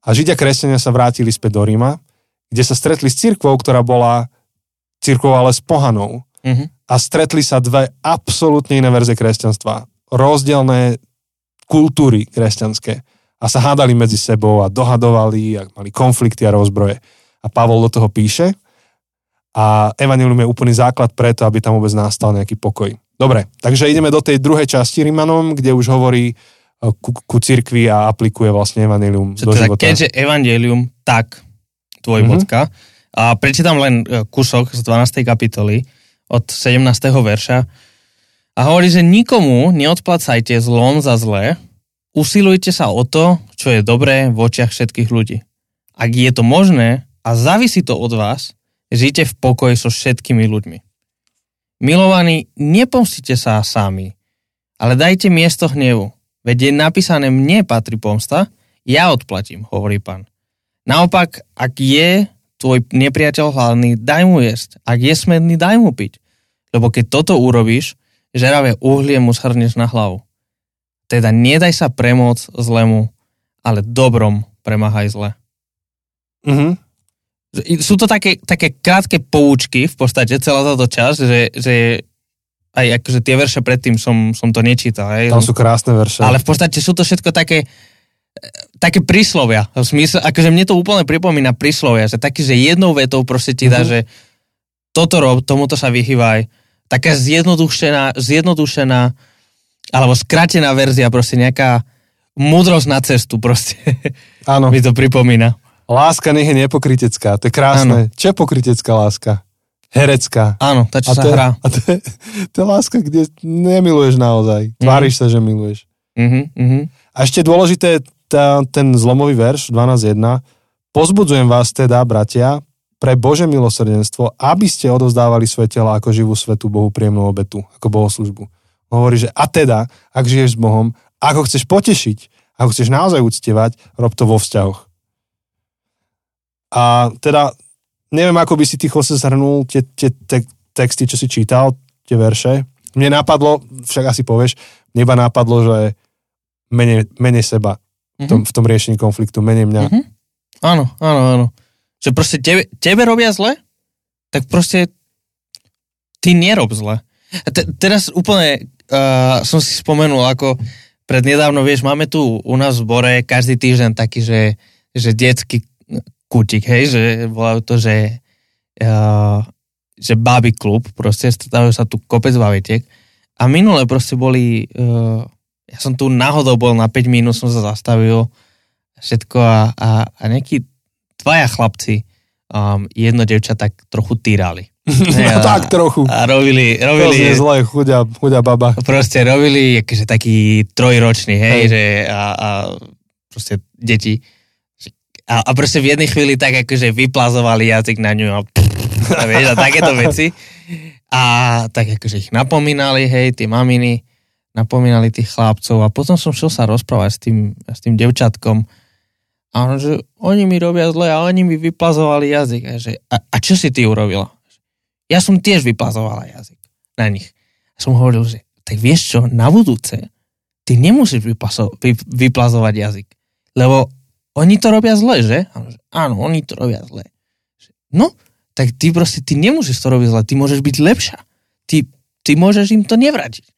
A Židia kresťania sa vrátili späť do Ríma, kde sa stretli s církvou, ktorá bola církvou ale s pohanou. Mhm. A stretli sa dve absolútne iné verzie kresťanstva. Rozdielne kultúry kresťanské. A sa hádali medzi sebou a dohadovali a mali konflikty a rozbroje. A Pavol do toho píše a Evangelium je úplný základ preto, aby tam vôbec nastal nejaký pokoj. Dobre, takže ideme do tej druhej časti Rímanom, kde už hovorí e, ku, ku cirkvi a aplikuje vlastne Evangelium Že do teda, života. keďže Evangelium, tak tvoj Mhm. bodka. A prečítam len e, kúsok z 12. kapitoly od 17. verša. A hovorí, že nikomu neodplacajte zlom za zlé, usilujte sa o to, čo je dobré v očiach všetkých ľudí. Ak je to možné a závisí to od vás, žite v pokoji so všetkými ľuďmi. Milovaní, nepomstite sa sami, ale dajte miesto hnevu. Veď je napísané, mne patrí pomsta, ja odplatím, hovorí pán. Naopak, ak je tvoj nepriateľ hladný, daj mu jesť. Ak je smedný, daj mu piť. Lebo keď toto urobíš, žeravé uhlie mu shrneš na hlavu. Teda nedaj sa premôcť zlému, ale dobrom premáhaj zle. Mhm. Sú to také, také krátke poučky v podstate celá táto časť, že, že aj akože tie verše predtým som, som to nečítal. Hej. Tam sú krásne verše. Ale v podstate sú to všetko také také príslovia. V smysle, akože mne to úplne pripomína príslovia, že taký, že jednou vetou proste ti dá, Mhm. že toto rob, tomuto sa vyhývaj. Taká zjednodušená, zjednodušená alebo skratená verzia, proste nejaká múdrosť na cestu proste. Áno. Mi to pripomína. Láska nech je nepokritecká. To je krásne. Čo je pokritecká láska? Herecká. Áno, tá, čo A sa to, hrá. a to, je, to je láska, kde nemiluješ naozaj. Tváriš sa, že miluješ. Mhm, mhm. A ešte dôležité tá, ten zlomový verš 12.1. Pozbudzujem vás teda, bratia, pre Bože milosrdenstvo, aby ste odovzdávali svoje tela ako živú svetu Bohu príjemnú obetu, ako bohoslužbu. Hovorí, že a teda, ak žiješ s Bohom, ako chceš potešiť, ako chceš naozaj uctievať, rob to vo vzťahoch. A teda, neviem, ako by si ty Jose zhrnul tie, tie te, texty, čo si čítal, tie verše. Mne napadlo, však asi povieš, mne iba napadlo, že menej, menej seba v tom, v tom riešení konfliktu, menej mňa. Mhm. Áno, áno, áno. Že proste tebe, tebe robia zle, tak proste ty nerob zle. A te, teraz úplne uh, som si spomenul, ako prednedávno, vieš, máme tu u nás v zbore každý týždeň taký, že, že detský kutik, hej, že volajú to, že uh, že báby klub, proste stretávajú sa tu kopec bavietiek a minule proste boli, uh, ja som tu náhodou bol na 5 minút, som sa zastavil všetko a, a, a nejakí dvaja chlapci, um, jedno devča tak trochu týrali. no tak trochu. A robili, robili... To zle, chudia, chudia baba. Proste robili akože taký trojročný, hej, hej. že a, a proste deti. A, a proste v jednej chvíli tak akože vyplazovali jazyk na ňu a, a vieš, a takéto veci. A tak akože ich napomínali, hej, tie maminy, napomínali tých chlapcov a potom som šiel sa rozprávať s tým, s tým devčatkom a on, že oni mi robia zle a oni mi vyplazovali jazyk. A, že, a, a čo si ty urobila? Ja som tiež vyplazovala jazyk na nich. A som hovoril, že tak vieš čo, na budúce ty nemusíš vyplazo, vy, vyplazovať jazyk. Lebo oni to robia zle, že? Áno, oni to robia zle. No, tak ty proste, ty nemusíš to robiť zle, ty môžeš byť lepšia. Ty, ty môžeš im to nevrátiť.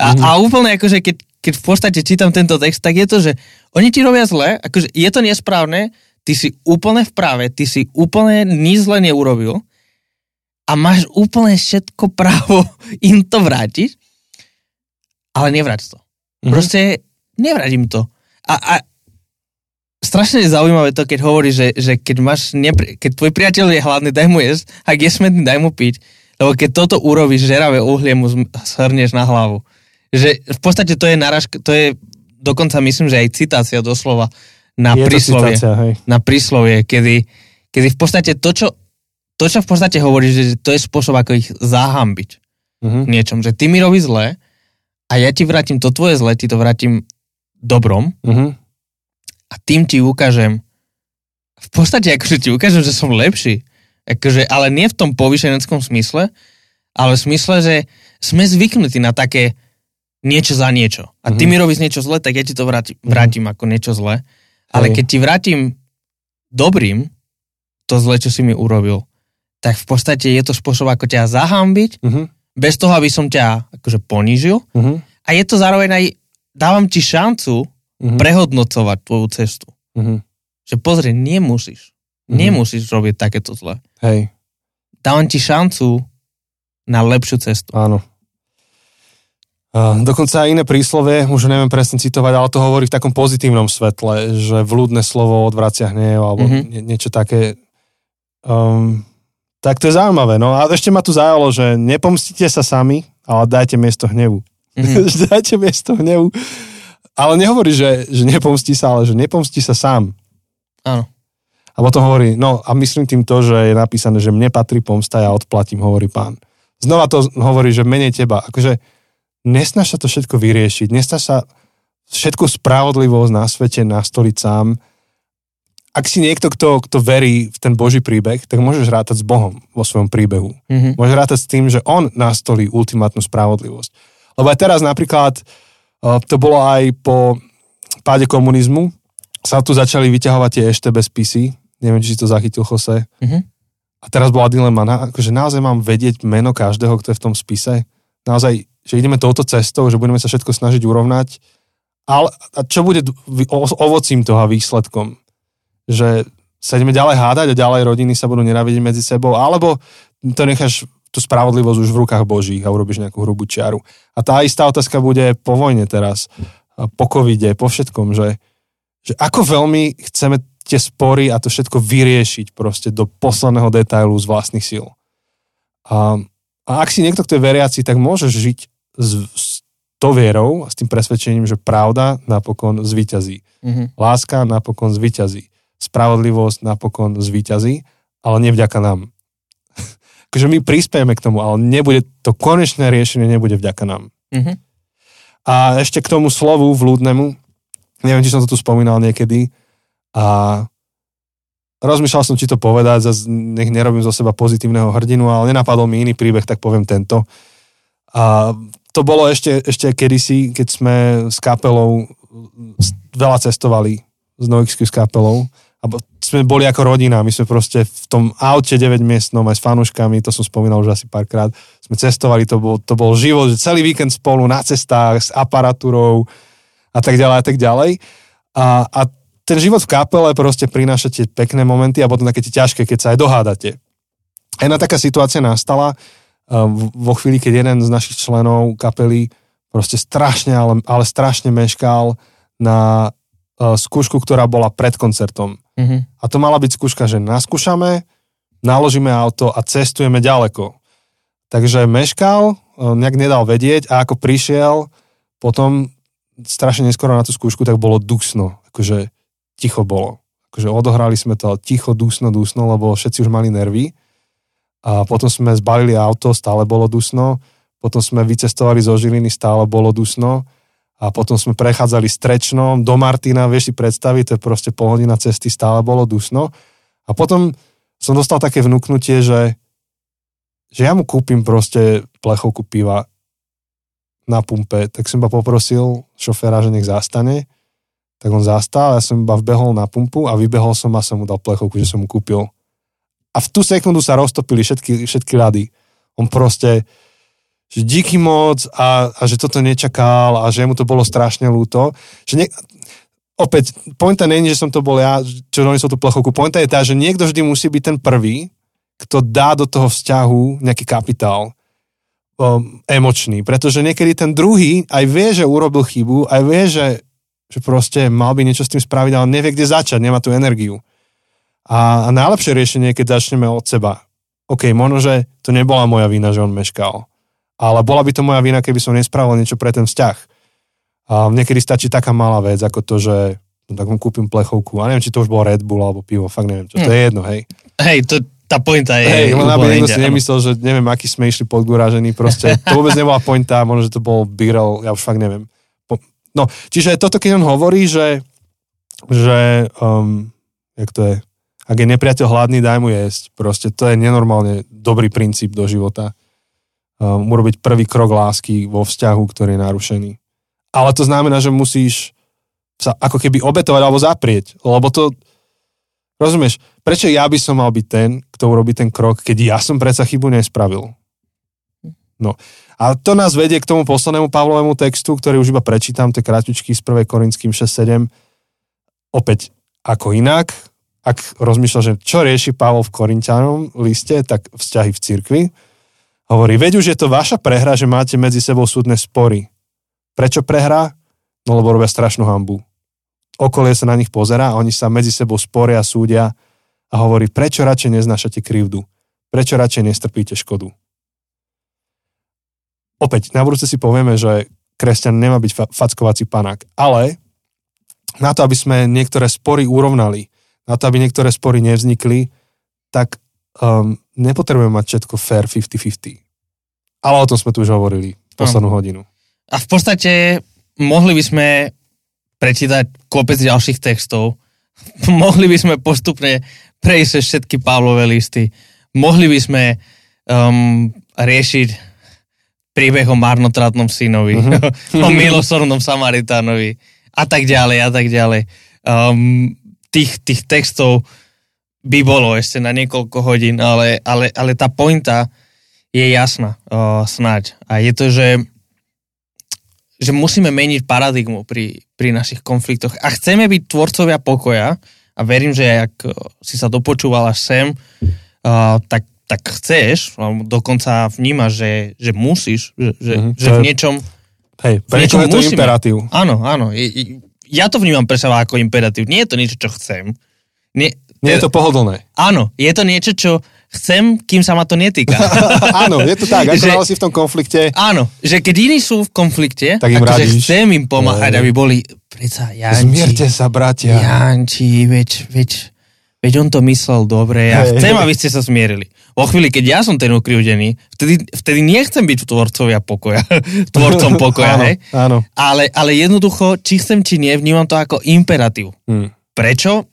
A, mm. a úplne akože, keď, keď v podstate čítam tento text, tak je to, že oni ti robia zle, akože je to nesprávne, ty si úplne v práve, ty si úplne nič zle neurobil, a máš úplne všetko právo im to vrátiť, ale nevrať to. Mm-hmm. Proste nevrať im to. A, a strašne je zaujímavé to, keď hovorí, že, že keď, máš nepri- keď tvoj priateľ je hladný, daj mu jesť, ak je smedný, daj mu piť. Lebo keď toto urobíš, žeravé uhlie mu shrnieš na hlavu. Že v podstate to je naražka, to je dokonca myslím, že aj citácia doslova na je príslovie. Citácia, hej. Na príslovie, kedy, kedy v podstate to, čo to, čo v podstate hovoríš, že to je spôsob, ako ich zahambiť uh-huh. niečom, že ty mi robíš zle a ja ti vrátim to tvoje zle, ti to vrátim dobrom uh-huh. A tým ti ukážem, v podstate akože ti ukážem, že som lepší, akože, ale nie v tom povyšeneckom smysle, ale v smysle, že sme zvyknutí na také niečo za niečo. A ty uh-huh. mi robíš niečo zle, tak ja ti to vrátim, vrátim uh-huh. ako niečo zle. Ale Hej. keď ti vrátim dobrým to zle, čo si mi urobil, tak v podstate je to spôsob, ako ťa zahambiť, uh-huh. bez toho, aby som ťa akože ponížil. Uh-huh. A je to zároveň aj, dávam ti šancu uh-huh. prehodnocovať tvoju cestu. Uh-huh. Že pozri, nemusíš. Uh-huh. Nemusíš robiť takéto zle. Hej. Dávam ti šancu na lepšiu cestu. Áno. Uh, dokonca aj iné príslovie, už neviem presne citovať, ale to hovorí v takom pozitívnom svetle, že vľúdne slovo odvracia hnev alebo uh-huh. nie, niečo také. Um, tak to je zaujímavé. No a ešte ma tu zaujalo, že nepomstíte sa sami, ale dajte miesto hnevu. Mm-hmm. dajte miesto hnevu. Ale nehovorí, že, že nepomstí sa, ale že nepomstí sa sám. Áno. A potom hovorí, no a myslím tým to, že je napísané, že mne patrí pomsta, ja odplatím, hovorí pán. Znova to hovorí, že menej teba. Akože nesnaž sa to všetko vyriešiť, nesnaž sa všetku spravodlivosť na svete nastoliť sám, ak si niekto, kto, kto verí v ten Boží príbeh, tak môžeš rátať s Bohom vo svojom príbehu. Mm-hmm. Môžeš rátať s tým, že On nastolí ultimátnu spravodlivosť. Lebo aj teraz napríklad, to bolo aj po páde komunizmu, sa tu začali vyťahovať tie EŠTB spisy, neviem, či si to zachytil, Jose. Mm-hmm. A teraz bola dilema, na, akože naozaj mám vedieť meno každého, kto je v tom spise. Naozaj, že ideme touto cestou, že budeme sa všetko snažiť urovnať. Ale a čo bude ovocím toho a výsledkom? že sa ideme ďalej hádať a ďalej rodiny sa budú nenávidieť medzi sebou, alebo to necháš tú spravodlivosť už v rukách Božích a urobíš nejakú hrubú čiaru. A tá istá otázka bude po vojne teraz, po covide, po všetkom, že, že ako veľmi chceme tie spory a to všetko vyriešiť proste do posledného detailu z vlastných síl. A, a ak si niekto, kto je veriaci, tak môžeš žiť s, s tou vierou a s tým presvedčením, že pravda napokon zvíťazí. Mm-hmm. Láska napokon zvíťazí spravodlivosť napokon zvíťazí, ale nevďaka nám. Takže my prispieme k tomu, ale nebude, to konečné riešenie nebude vďaka nám. Mm-hmm. A ešte k tomu slovu vľúdnemu, neviem, či som to tu spomínal niekedy, a rozmýšľal som, či to povedať, zase nech nerobím zo seba pozitívneho hrdinu, ale nenapadol mi iný príbeh, tak poviem tento. A to bolo ešte, ešte kedysi, keď sme s kapelou veľa cestovali s Noixky s kapelou alebo sme boli ako rodina, my sme proste v tom aute 9 miestnom aj s fanúškami, to som spomínal už asi párkrát, sme cestovali, to bol, to bol život, že celý víkend spolu na cestách s aparatúrou a tak ďalej a tak ďalej. A, a ten život v kapele proste prináša tie pekné momenty a potom také tie ťažké, keď sa aj dohádate. jedna taká situácia nastala uh, vo chvíli, keď jeden z našich členov kapely proste strašne, ale, ale strašne meškal na uh, skúšku, ktorá bola pred koncertom. Mhm. A to mala byť skúška, že naskúšame, naložíme auto a cestujeme ďaleko. Takže meškal, uh, nejak nedal vedieť a ako prišiel, potom strašne neskoro na tú skúšku, tak bolo dusno. Akože ticho bolo. Akože odohrali sme to ticho, dusno, dusno, lebo všetci už mali nervy. A potom sme zbalili auto, stále bolo dusno. Potom sme vycestovali zo Žiliny, stále bolo dusno. A potom sme prechádzali strečnom do Martina, vieš si predstaviť, to je proste pol hodina cesty, stále bolo dusno. A potom som dostal také vnúknutie, že, že ja mu kúpim proste plechovku piva na pumpe, tak som iba poprosil šoféra, že nech zastane. Tak on zastal, ja som iba vbehol na pumpu a vybehol som a som mu dal plechovku, že som mu kúpil. A v tú sekundu sa roztopili všetky, všetky rady. On proste, že díky moc a, a že toto nečakal a že mu to bolo strašne ľúto. Že ne, opäť, pointa je, že som to bol ja, čo donesol tú plechovku. Pointa je tá, že niekto vždy musí byť ten prvý, kto dá do toho vzťahu nejaký kapitál um, emočný, pretože niekedy ten druhý aj vie, že urobil chybu, aj vie, že, že proste mal by niečo s tým spraviť, ale nevie, kde začať, nemá tú energiu. A, a najlepšie riešenie je, keď začneme od seba. OK, možno, že to nebola moja vina, že on meškal. Ale bola by to moja vina, keby som nespravil niečo pre ten vzťah. A niekedy stačí taká malá vec, ako to, že no, tak mu kúpim plechovku. A neviem, či to už bol Red Bull alebo pivo, fakt neviem čo. To je jedno, hej. Hej, to, tá pointa je... Hej, len aby niekto si nemyslel, že neviem, aký sme išli podgúražení, proste to vôbec nebola pointa, možno, že to bol Birel, ja už fakt neviem. No, čiže toto, keď on hovorí, že, že um, jak to je, ak je nepriateľ hladný, daj mu jesť. Proste to je nenormálne dobrý princíp do života. Um, urobiť prvý krok lásky vo vzťahu, ktorý je narušený. Ale to znamená, že musíš sa ako keby obetovať alebo zaprieť, lebo to, rozumieš, prečo ja by som mal byť ten, kto urobí ten krok, keď ja som predsa chybu nespravil. No. A to nás vedie k tomu poslednému Pavlovému textu, ktorý už iba prečítam, to je krátky z 1. Korinským 6.7. Opäť, ako inak, ak rozmýšľa, čo rieši Pavol v Korintianom liste, tak vzťahy v cirkvi. Hovorí, veď už je to vaša prehra, že máte medzi sebou súdne spory. Prečo prehra? No lebo robia strašnú hambu. Okolie sa na nich pozera a oni sa medzi sebou sporia, súdia a hovorí, prečo radšej neznášate krivdu? Prečo radšej nestrpíte škodu? Opäť, na budúce si povieme, že kresťan nemá byť fa- fackovací panák, ale na to, aby sme niektoré spory urovnali, na to, aby niektoré spory nevznikli, tak um, nepotrebujeme mať všetko fair 50-50. Ale o tom sme tu už hovorili poslednú hodinu. A v podstate mohli by sme prečítať kopec ďalších textov, mohli by sme postupne prejsť všetky Pavlové listy, mohli by sme um, riešiť príbeh o marnotratnom synovi, Mhm. o milosrdnom Samaritánovi a tak ďalej a tak ďalej. Um, tých, tých textov by bolo ešte na niekoľko hodín, ale, ale, ale tá pointa je jasná uh, snáď. A je to, že že musíme meniť paradigmu pri, pri našich konfliktoch. A chceme byť tvorcovia pokoja a verím, že ak si sa dopočúval až sem, uh, tak, tak chceš, alebo dokonca vnímaš, že, že musíš, že, že, Mhm, že v niečom... Hej, v niečom je to musíme. imperatív? Áno, áno. Ja to vnímam pre seba ako imperatív. Nie je to niečo, čo chcem. Nie, Nie je to pohodlné. Áno, je to niečo, čo chcem, kým sa ma to netýka. Áno, je to tak. Ako Že- si v tom konflikte, Áno, že keď iní sú v konflikte, Tak im akože chcem im pomáhať, Hej. aby boli, predsa Janči, zmierte sa, bratia. Janči, veď, veď, veď on to myslel dobre, ja Hej. chcem, aby ste sa zmierili. Vo chvíli, keď ja som ten ukriúdený, vtedy, vtedy nechcem byť tvorcovia pokoja, tvorcom pokoja, áno, hej? áno. Ale, ale jednoducho, či chcem, či nie, vnímam to ako imperatív. Hm. Prečo?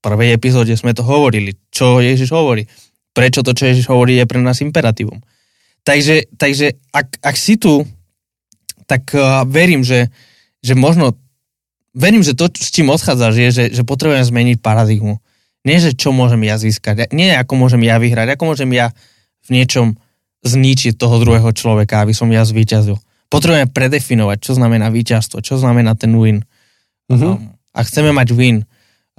Prvej epizóde sme to hovorili. Čo Ježiš hovorí? Prečo to, čo Ježiš hovorí, je pre nás imperatívom? Takže, takže ak, ak si tu, tak uh, verím, že, že možno, verím, že to, s čím odchádzaš, je, že, že potrebujem zmeniť paradigmu. Nie, že čo môžem ja získať, nie ako môžem ja vyhrať, ako môžem ja v niečom zničiť toho druhého človeka, aby som ja zvíťazil. Potrebujeme predefinovať, čo znamená víťazstvo, čo znamená ten win. Mhm. Um, ak chceme mať win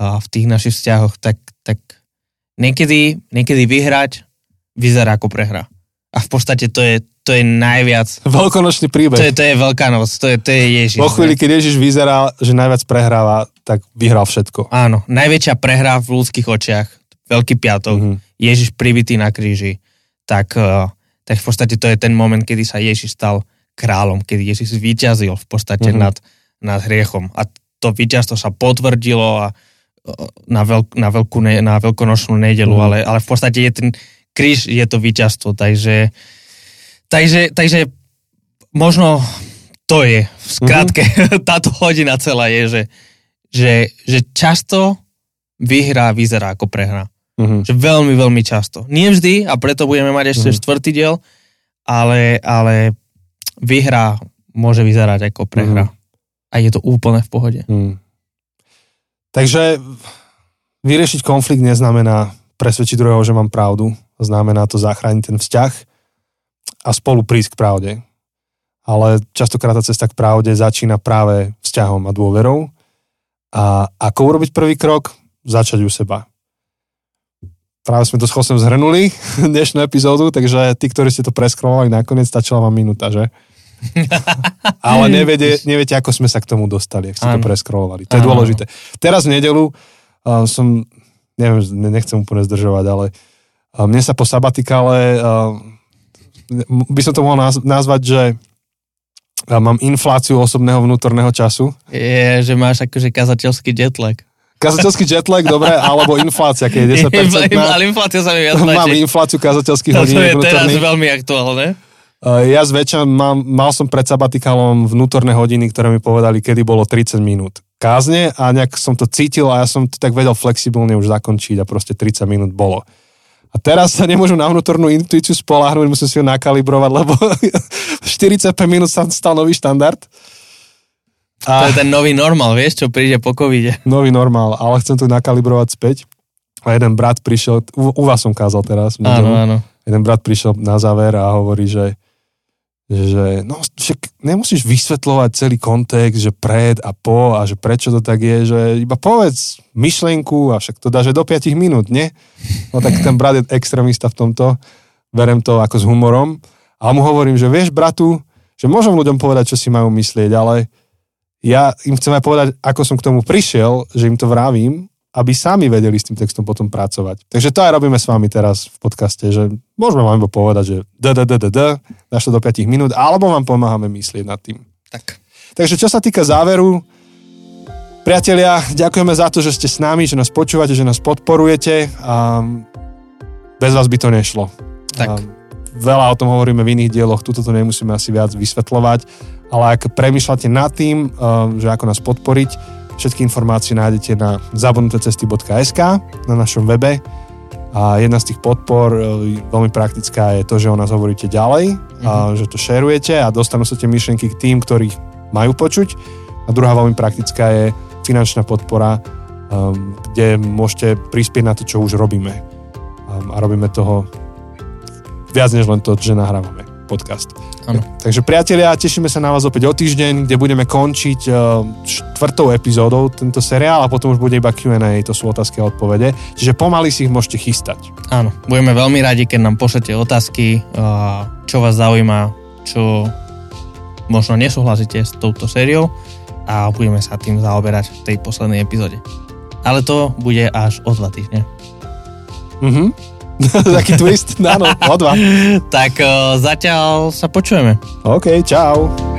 v tých našich vzťahoch, tak, tak niekedy, niekedy vyhrať vyzerá ako prehra. A v podstate to je, to je najviac... Veľkonočný príbeh. To je, to je veľká noc, to je, to je Ježiš. Po chvíli, keď Ježiš vyzerá, že najviac prehráva, tak vyhral všetko. Áno, najväčšia prehra v ľudských očiach, Veľký piatok, Mhm. mm-hmm. Ježiš pribitý na kríži, tak, eh, tak v podstate to je ten moment, kedy sa Ježiš stal kráľom, kedy Ježiš vyťazil v podstate Mhm. mm-hmm. nad, nad hriechom. A to víťazstvo sa potvrdilo a na, veľk, na, veľkú, na veľkonočnú nedelu, Mhm. mm-hmm. ale, ale v podstate je ten kríž, je to víťazstvo, takže, takže, takže možno to je, v skratke, mm-hmm. táto hodina celá je, že, že, že často vyhrá vyzerá ako prehra. Mhm. Že veľmi, veľmi často. Nie vždy a preto budeme mať ešte Mhm. štvrtý diel, ale, ale vyhrá môže vyzerať ako prehra. Mhm. A je to úplne v pohode. Hmm. Takže vyriešiť konflikt neznamená presvedčiť druhého, že mám pravdu. Znamená to zachrániť ten vzťah a spolu prísť k pravde. Ale častokrát tá cesta k pravde začína práve vzťahom a dôverou. A ako urobiť prvý krok? Začať u seba. Práve sme to s Chosem zhrnuli, dnešnú epizódu, takže tí, ktorí ste to preskrolovali nakoniec, stačila vám minúta, že? Ale neviete, neviete, ako sme sa k tomu dostali, ak ste to preskrolovali. To je dôležité. Teraz v nedelu uh, som, neviem, ne- nechcem úplne zdržovať, ale uh, mne sa po sabatikále, uh, by som to mohol naz- nazvať, že mám infláciu osobného vnútorného času. Je, že máš akože kazateľský jetlag. Kazateľský jetlag, dobre, alebo inflácia, keď je 10%. Ale inflácia sa mi viac Mám infláciu kazateľských To hodín je teraz veľmi aktuálne. Uh, Ja zväčša mám, mal som pred sabatikálom vnútorné hodiny, ktoré mi povedali, kedy bolo 30 minút kázne a nejak som to cítil a ja som to tak vedel flexibilne už zakončiť a proste 30 minút bolo. A teraz sa nemôžem na vnútornú intuíciu spolahnúť, musím si ju nakalibrovať, lebo 45 minút sa stal nový štandard. To je ten nový normál, vieš, čo príde po covide. Nový normál, ale chcem to nakalibrovať späť. A jeden brat prišiel, u, u vás som kázal teraz. Áno, áno. jeden brat prišiel na záver a hovorí, že, že no však nemusíš vysvetľovať celý kontext, že pred a po a že prečo to tak je, že iba povedz myšlienku a však to dáš do 5 minút, nie? No tak ten brat je extrémista v tomto, berem to ako s humorom a mu hovorím, že vieš bratu, že môžem ľuďom povedať, čo si majú myslieť, ale ja im chcem aj povedať, ako som k tomu prišiel, že im to vravím, aby sami vedeli s tým textom potom pracovať. Takže to aj robíme s vami teraz v podcaste, že môžeme vám iba povedať, že d, d, d, d, d, dáš to do 5 minút, alebo vám pomáhame myslieť nad tým. Tak. Takže čo sa týka záveru, priatelia, ďakujeme za to, že ste s nami, že nás počúvate, že nás podporujete a bez vás by to nešlo. Tak. A veľa o tom hovoríme v iných dieloch, tuto to nemusíme asi viac vysvetľovať, ale ak premyšľate nad tým, že ako nás podporiť, všetky informácie nájdete na zabudnutecesty.sk na našom webe a jedna z tých podpor e, veľmi praktická je to, že o nás hovoríte ďalej, a že to šerujete a dostanú sa tie myšlienky k tým, ktorých majú počuť. A druhá veľmi praktická je finančná podpora, um, kde môžete prispieť na to, čo už robíme. Um, a robíme toho viac než len to, že nahrávame podcast. Áno. Takže priatelia, tešíme sa na vás opäť o týždeň, kde budeme končiť uh, štvrtou epizódou tento seriál a potom už bude iba Q&A, to sú otázky a odpovede. Čiže pomaly si ich môžete chystať. Áno, budeme veľmi radi, keď nám pošlete otázky, a čo vás zaujíma, čo možno nesúhlasíte s touto sériou a budeme sa tým zaoberať v tej poslednej epizóde. Ale to bude až o dva týždne. Mhm. Taký twist? Áno, o dva. Tak eh, zatiaľ sa počujeme. OK, čau.